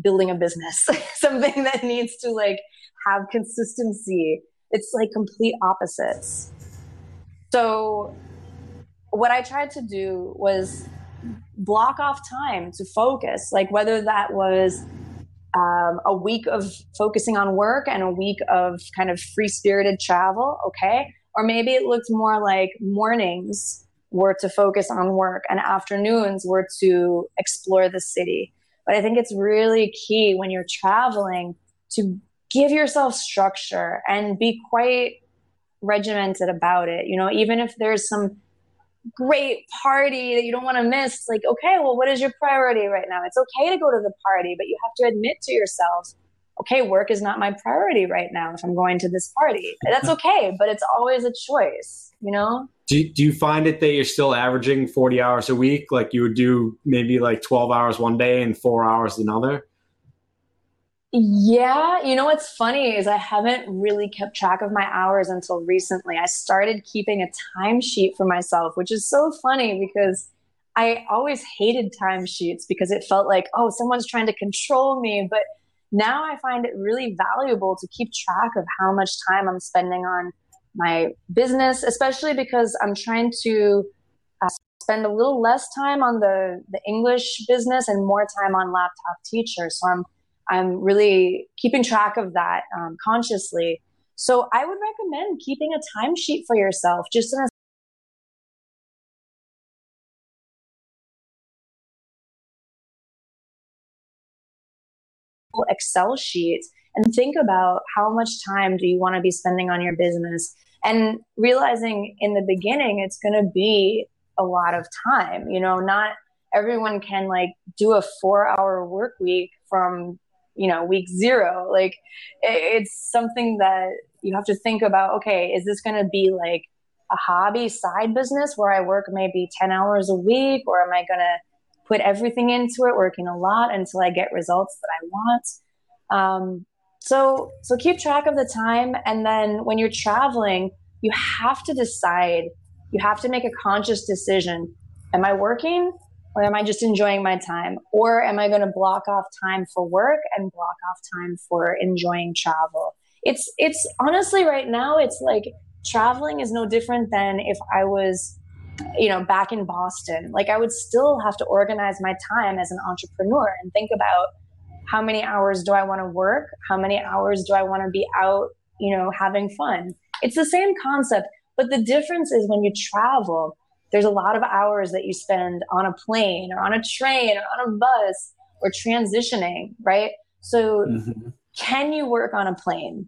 Speaker 2: building a business, something that needs to like have consistency. It's like complete opposites. So what I tried to do was block off time to focus, like whether that was um, a week of focusing on work and a week of kind of free spirited travel, okay? Or maybe it looked more like mornings were to focus on work and afternoons were to explore the city. But I think it's really key when you're traveling to give yourself structure and be quite regimented about it. You know, even if there's some great party that you don't want to miss, like, okay, well, what is your priority right now? It's okay to go to the party, but you have to admit to yourself, okay, work is not my priority right now if I'm going to this party. That's okay, but it's always a choice, you know?
Speaker 1: Do, do you find it that you're still averaging 40 hours a week? Like you would do maybe like 12 hours one day and four hours another?
Speaker 2: Yeah, you know what's funny is I haven't really kept track of my hours until recently. I started keeping a timesheet for myself, which is so funny because I always hated timesheets because it felt like, oh, someone's trying to control me. But now I find it really valuable to keep track of how much time I'm spending on my business, especially because I'm trying to uh, spend a little less time on the, the English business and more time on laptop teacher. So I'm I'm really keeping track of that um, consciously. So I would recommend keeping a timesheet for yourself, just in a Excel sheet and think about how much time do you want to be spending on your business and realizing in the beginning it's going to be a lot of time you know not everyone can like do a 4 hour work week from you know week zero. Like it's something that you have to think about okay is this going to be like a hobby side business where i work maybe 10 hours a week or am i going to put everything into it working a lot until i get results that i want? Um, so so keep track of the time and then when you're traveling you have to decide you have to make a conscious decision. Am i working or am I just enjoying my time? Or am I going to block off time for work and block off time for enjoying travel? It's it's honestly right now it's like traveling is no different than if I was you know back in Boston. Like I would still have to organize my time as an entrepreneur and think about how many hours do I want to work? How many hours do I want to be out, you know, having fun? It's the same concept, but the difference is when you travel, there's a lot of hours that you spend on a plane or on a train or on a bus or transitioning, right? So, mm-hmm. can you work on a plane?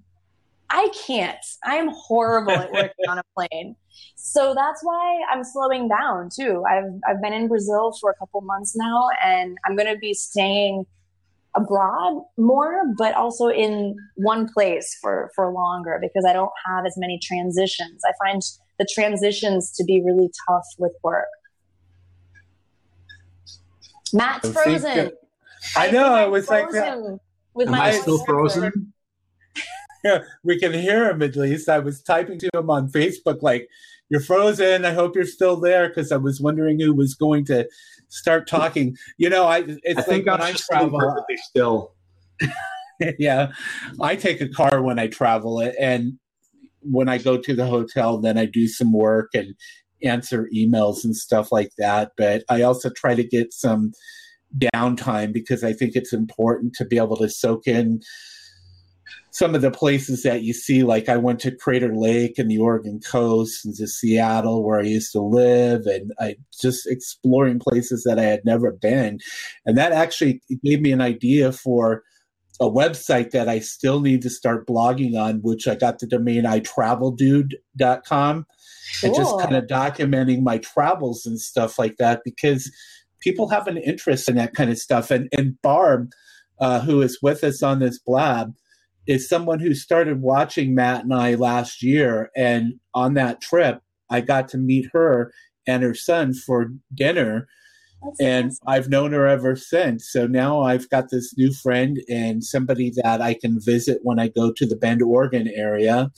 Speaker 2: I can't. I'm horrible at working on a plane. So that's why I'm slowing down too. I've I've been in Brazil for a couple months now and I'm going to be staying abroad more but also in one place for for longer because I don't have as many transitions. I find the transitions to be really tough with work. Matt's frozen.
Speaker 3: I, I know. I was like,
Speaker 1: with Am my I still frozen?
Speaker 3: yeah, we can hear him at least. I was typing to him on Facebook, like, "You're frozen. I hope you're still there," because I was wondering who was going to start talking. You know, I it's
Speaker 1: I think like I'm just travel, uh, perfectly still.
Speaker 3: yeah, I take a car when I travel, it and when I go to the hotel, then I do some work and answer emails and stuff like that. But I also try to get some downtime because I think it's important to be able to soak in some of the places that you see. Like I went to Crater Lake and the Oregon coast and to Seattle where I used to live and I just exploring places that I had never been. And that actually gave me an idea for a website that I still need to start blogging on, which I got the domain itraveldude.com cool. and just kind of documenting my travels and stuff like that because people have an interest in that kind of stuff. And, and Barb, uh, who is with us on this blab, is someone who started watching Matt and I last year. And on that trip, I got to meet her and her son for dinner and. I've known her ever since. So now I've got this new friend and somebody that I can visit when I go to the Bend, Oregon area.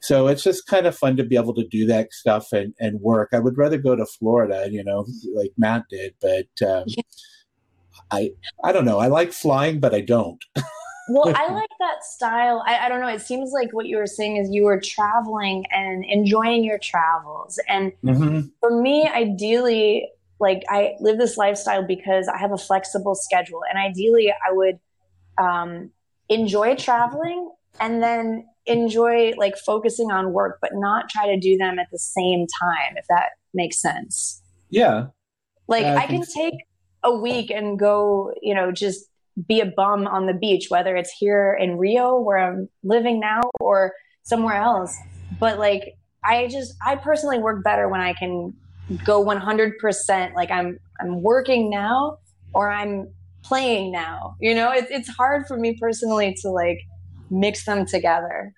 Speaker 3: So it's just kind of fun to be able to do that stuff and, and work. I would rather go to Florida, you know, like Matt did, but um, I I don't know. I like flying, but I don't.
Speaker 2: well, I like that style. I, I, don't know. It seems like what you were saying is you were traveling and enjoying your travels. And mm-hmm. for me, ideally, like I live this lifestyle because I have a flexible schedule. And ideally, I would um, enjoy traveling and then enjoy like focusing on work, but not try to do them at the same time, if that makes sense.
Speaker 3: Yeah.
Speaker 2: Like I, I can take a week and go, you know, just be a bum on the beach, whether it's here in Rio where I'm living now or somewhere else. But like, I just, I personally work better when I can go 100% like I'm, I'm working now or I'm playing now. You know, it's it's hard for me personally to like mix them together.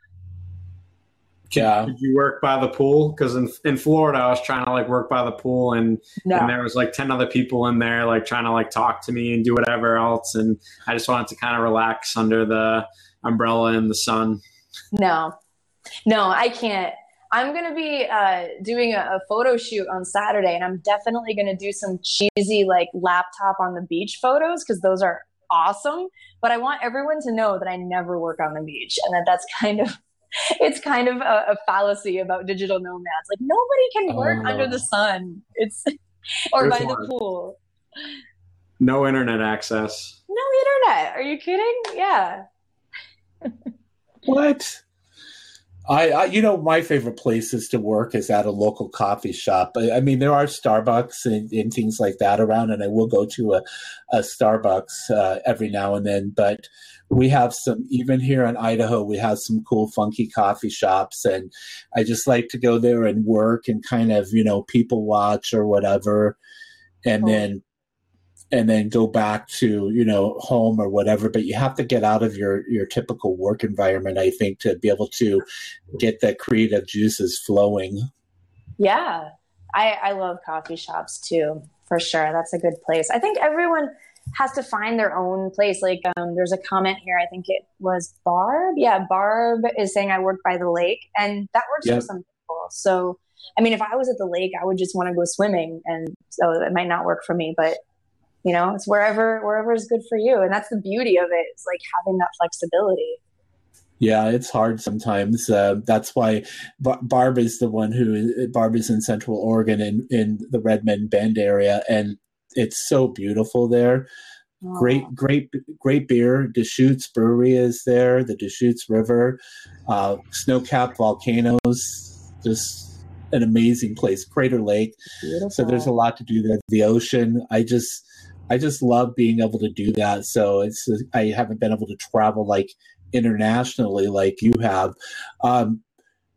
Speaker 1: Yeah. Did you work by the pool? Because in in Florida, I was trying to like work by the pool, and no. and there was like ten other people in there, like trying to like talk to me and do whatever else, and I just wanted to kind of relax under the umbrella in the sun.
Speaker 2: No, no, I can't. I'm going to be uh, doing a, a, photo shoot on Saturday, and I'm definitely going to do some cheesy, like laptop on the beach photos because those are awesome. But I want everyone to know that I never work on the beach, and that that's kind of it's kind of a, a fallacy about digital nomads. Like nobody can work oh. under the sun. It's or by the pool.
Speaker 1: No internet access.
Speaker 2: No internet. Are you kidding? Yeah.
Speaker 3: what? I, I, you know, my favorite places to work is at a local coffee shop. I, I mean, there are Starbucks and, and, things like that around, and I will go to a, a Starbucks uh, every now and then. But we have some, even here in Idaho, we have some cool, funky coffee shops, and I just like to go there and work and kind of, you know, people watch or whatever, and then and then go back to you know home or whatever but you have to get out of your your typical work environment i think to be able to get the creative juices flowing.
Speaker 2: Yeah. I i love coffee shops too for sure. That's a good place. I think everyone has to find their own place. Like um, there's a comment here i think it was barb. Yeah barb is saying i work by the lake and that works yep. for some people. So I mean, if I was at the lake, I would just want to go swimming, and so it might not work for me. But you know it's wherever wherever is good for you. And that's the beauty of it, is like having that flexibility.
Speaker 3: Yeah it's hard sometimes uh, that's why barb is the one who barb is in central oregon in, in the redmond bend area and it's so beautiful there. Oh. great great great beer. Deschutes brewery is there the deschutes river uh, snow-capped volcanoes just an amazing place. Crater lake. Beautiful. so there's a lot to do there. The ocean i just I just love being able to do that. So it's I haven't been able to travel like internationally like you have. Um,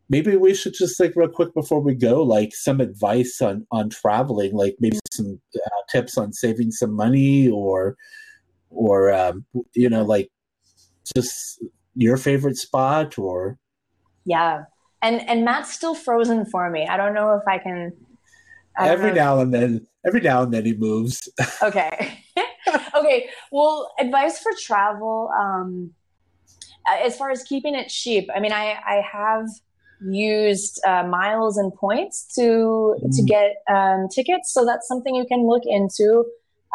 Speaker 3: maybe we should just like real quick before we go, like some advice on on traveling, like maybe some uh, tips on saving some money or or um, you know like just your favorite spot or
Speaker 2: yeah and and matt's still frozen for me i don't know if i can
Speaker 3: every now and then every now and then he moves.
Speaker 2: Okay. Okay well advice for travel um as far as keeping it cheap i mean i i have used uh, miles and points to mm. to get um, tickets so that's something you can look into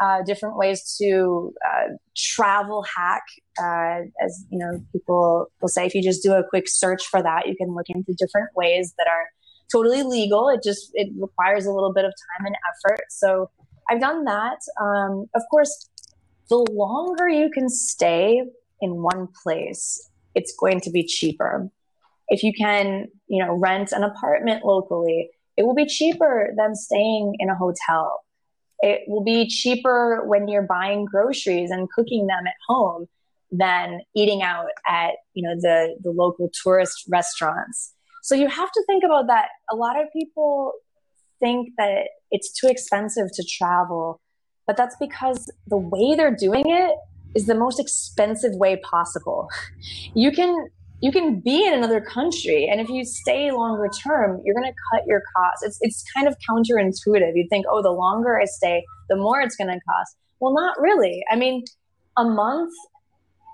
Speaker 2: uh, different ways to uh, travel hack uh, as you know people will say if you just do a quick search for that you can look into different ways that are totally legal. It just it requires a little bit of time and effort. So I've done that. Um, of course, the longer you can stay in one place, it's going to be cheaper. If you can, you know, rent an apartment locally, it will be cheaper than staying in a hotel. It will be cheaper when you're buying groceries and cooking them at home than eating out at, you know, the the local tourist restaurants. So you have to think about that. A lot of people think that it's too expensive to travel, but that's because the way they're doing it is the most expensive way possible. You can you can be in another country and if you stay longer term you're going to cut your costs it's, it's kind of counterintuitive you'd think oh the longer i stay the more it's going to cost well not really i mean a month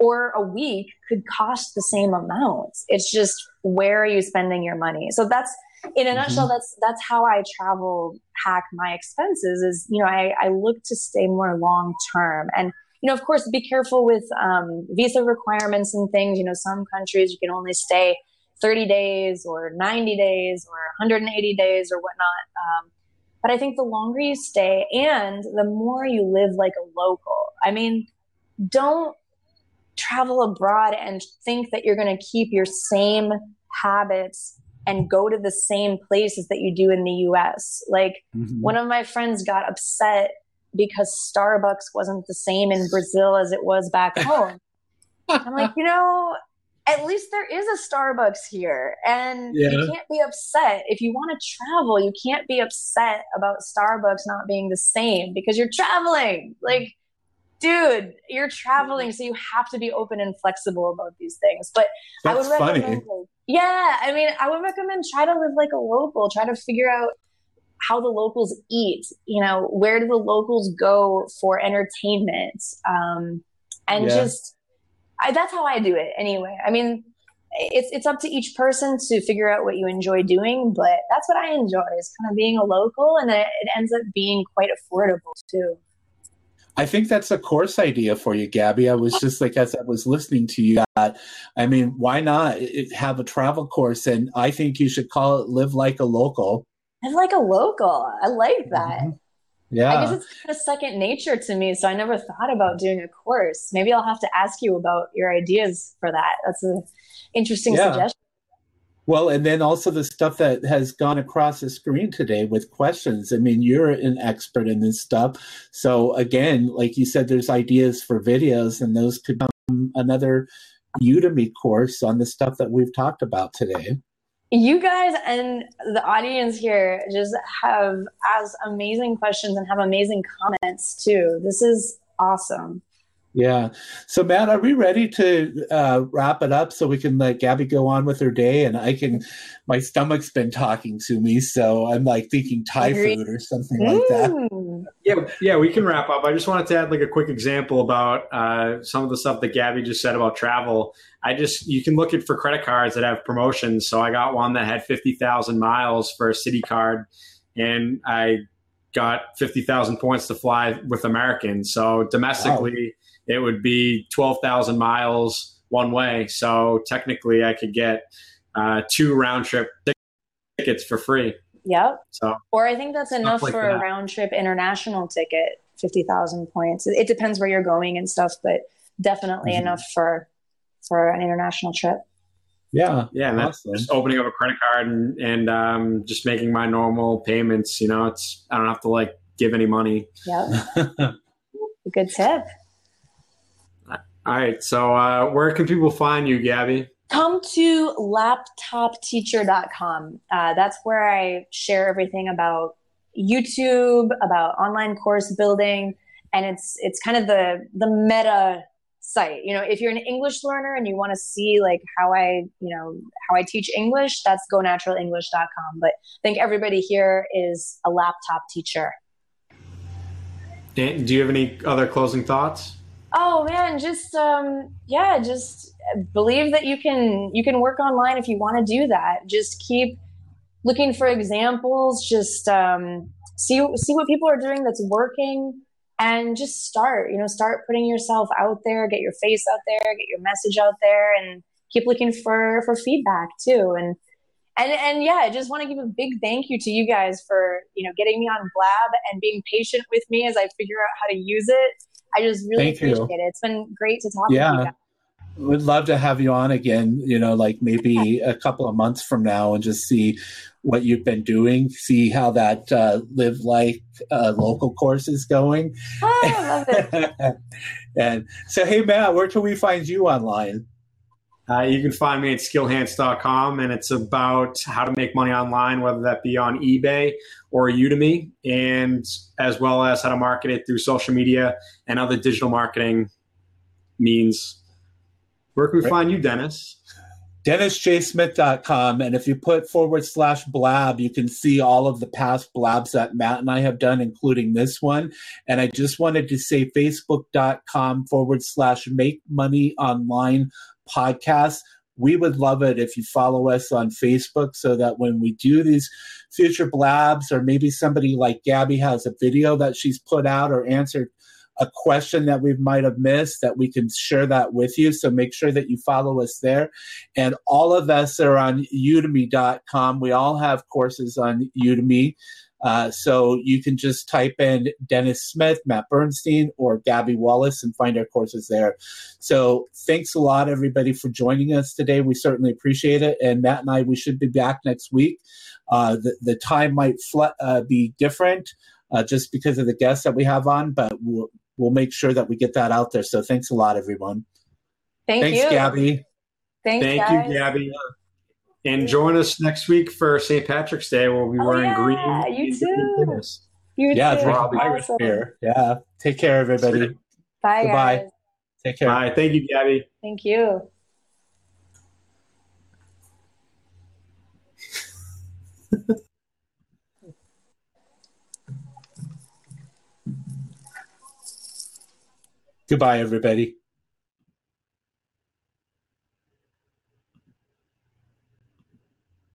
Speaker 2: or a week could cost the same amount it's just where are you spending your money so that's in a mm-hmm. nutshell that's that's how i travel hack my expenses is you know I, I look to stay more long term and you know, of course, be careful with um, visa requirements and things. You know, some countries you can only stay 30 days or 90 days or 180 days or whatnot. Um, but I think the longer you stay and the more you live like a local, I mean, don't travel abroad and think that you're going to keep your same habits and go to the same places that you do in the US. Like mm-hmm. one of my friends got upset because Starbucks wasn't the same in Brazil as it was back home. I'm like, you know, at least there is a Starbucks here. And yeah. you can't be upset. If you want to travel, you can't be upset about Starbucks not being the same because you're traveling. Like, dude, you're traveling, so you have to be open and flexible about these things. But
Speaker 3: That's I would recommend, funny.
Speaker 2: Yeah, I mean, I would recommend try to live like a local, try to figure out how the locals eat, you know, where do the locals go for entertainment? Um, and yeah. just, I, that's how I do it anyway. I mean, it's it's up to each person to figure out what you enjoy doing, but that's what I enjoy is kind of being a local, and then it, it ends up being quite affordable too.
Speaker 3: I think that's a course idea for you, Gabby. I was just like, as I was listening to you, uh, I mean, why not have a travel course? And I think you should call it Live Like a Local.
Speaker 2: Live Like a Local. I like that. Mm-hmm.
Speaker 3: Yeah.
Speaker 2: I guess it's kind of second nature to me. So I never thought about doing a course. Maybe I'll have to ask you about your ideas for that. That's an interesting yeah. suggestion.
Speaker 3: Well, and then also the stuff that has gone across the screen today with questions. I mean, you're an expert in this stuff. So, again, like you said, there's ideas for videos, and those could become another Udemy course on the stuff that we've talked about today.
Speaker 2: You guys and the audience here just have as amazing questions and have amazing comments too. This is awesome.
Speaker 3: Yeah. So, Matt, are we ready to uh, wrap it up so we can let Gabby go on with her day? And I can, my stomach's been talking to me, so I'm like thinking Thai food or something like that.
Speaker 1: Yeah, yeah, we can wrap up. I just wanted to add like a quick example about uh, some of the stuff that Gabby just said about travel. I just you can look at for credit cards that have promotions. So I got one that had fifty thousand miles for a Citi card, and I got fifty thousand points to fly with American. So domestically. Wow it would be 12,000 miles one way. So technically, I could get uh, two round trip tickets for free.
Speaker 2: Yep. So, or I think that's enough like for that. a round trip international ticket, 50,000 points. It depends where you're going and stuff, but definitely mm-hmm. enough for for an international trip.
Speaker 3: Yeah,
Speaker 1: yeah, and that's awesome. just opening up a credit card and and um, just making my normal payments. You know, it's I don't have to like give any money.
Speaker 2: Yep, good tip.
Speaker 1: All right. So, uh, where can people find you, Gabby?
Speaker 2: Come to laptopteacher.com. Uh, that's where I share everything about YouTube, about online course building, and it's it's kind of the the meta site. You know, if you're an English learner and you want to see like how I, you know, how I teach English, that's gonaturalenglish.com. But I think everybody here is a laptop teacher.
Speaker 1: do you have any other closing thoughts?
Speaker 2: Oh man, just um, yeah, just believe that you can you can work online if you want to do that. Just keep looking for examples. Just um, see see what people are doing that's working, and just start. You know, start putting yourself out there, get your face out there, get your message out there, and keep looking for for feedback too. And and and yeah, I just want to give a big thank you to you guys for you know getting me on Blab and being patient with me as I figure out how to use it I just really Thank appreciate you. it. It's been great to talk yeah.
Speaker 3: We'd love to have you on again, you know, like maybe a couple of months from now and just see what you've been doing, see how that uh, live like uh, local course is going.
Speaker 2: Oh, I love it.
Speaker 3: and so, hey, Matt, where can we find you online?
Speaker 1: Uh, you can find me at skillhance.com, and it's about how to make money online, whether that be on eBay or Udemy, and as well as how to market it through social media and other digital marketing means. Where can we find you, Dennis?
Speaker 3: DennisJSmith.com. And if you put forward slash blab, you can see all of the past blabs that Matt and I have done, including this one. And I just wanted to say Facebook.com forward slash make money online podcast. We would love it if you follow us on Facebook so that when we do these future blabs, or maybe somebody like Gabby has a video that she's put out or answered a question that we might have missed, that we can share that with you. So make sure that you follow us there. And all of us are on udemy.com. We all have courses on Udemy. Uh, so you can just type in Dennis Smith, Matt Bernstein, or Gabby Wallace and find our courses there. So thanks a lot, everybody, for joining us today. We certainly appreciate it. And Matt and I, we should be back next week. Uh, the, the time might fl- uh, be different uh, just because of the guests that we have on, but we'll, we'll make sure that we get that out there. So thanks a lot, everyone.
Speaker 2: Thank you.
Speaker 3: thanks,
Speaker 2: you.
Speaker 3: Gabby.
Speaker 2: Thanks, Gabby.
Speaker 1: Thank
Speaker 2: guys.
Speaker 1: you, Gabby. And join us next week for St. Patrick's Day where we'll be
Speaker 2: Oh,
Speaker 1: wearing
Speaker 2: yeah,
Speaker 1: green.
Speaker 2: you too. You
Speaker 3: Yeah,
Speaker 2: too.
Speaker 3: drink
Speaker 1: Robbie.
Speaker 3: Irish
Speaker 2: Awesome.
Speaker 3: beer. Yeah. Take care, everybody.
Speaker 2: Bye,
Speaker 3: Goodbye.
Speaker 2: guys.
Speaker 3: Take care.
Speaker 1: Bye. Thank you, Gabby.
Speaker 2: Thank you.
Speaker 3: Goodbye, everybody.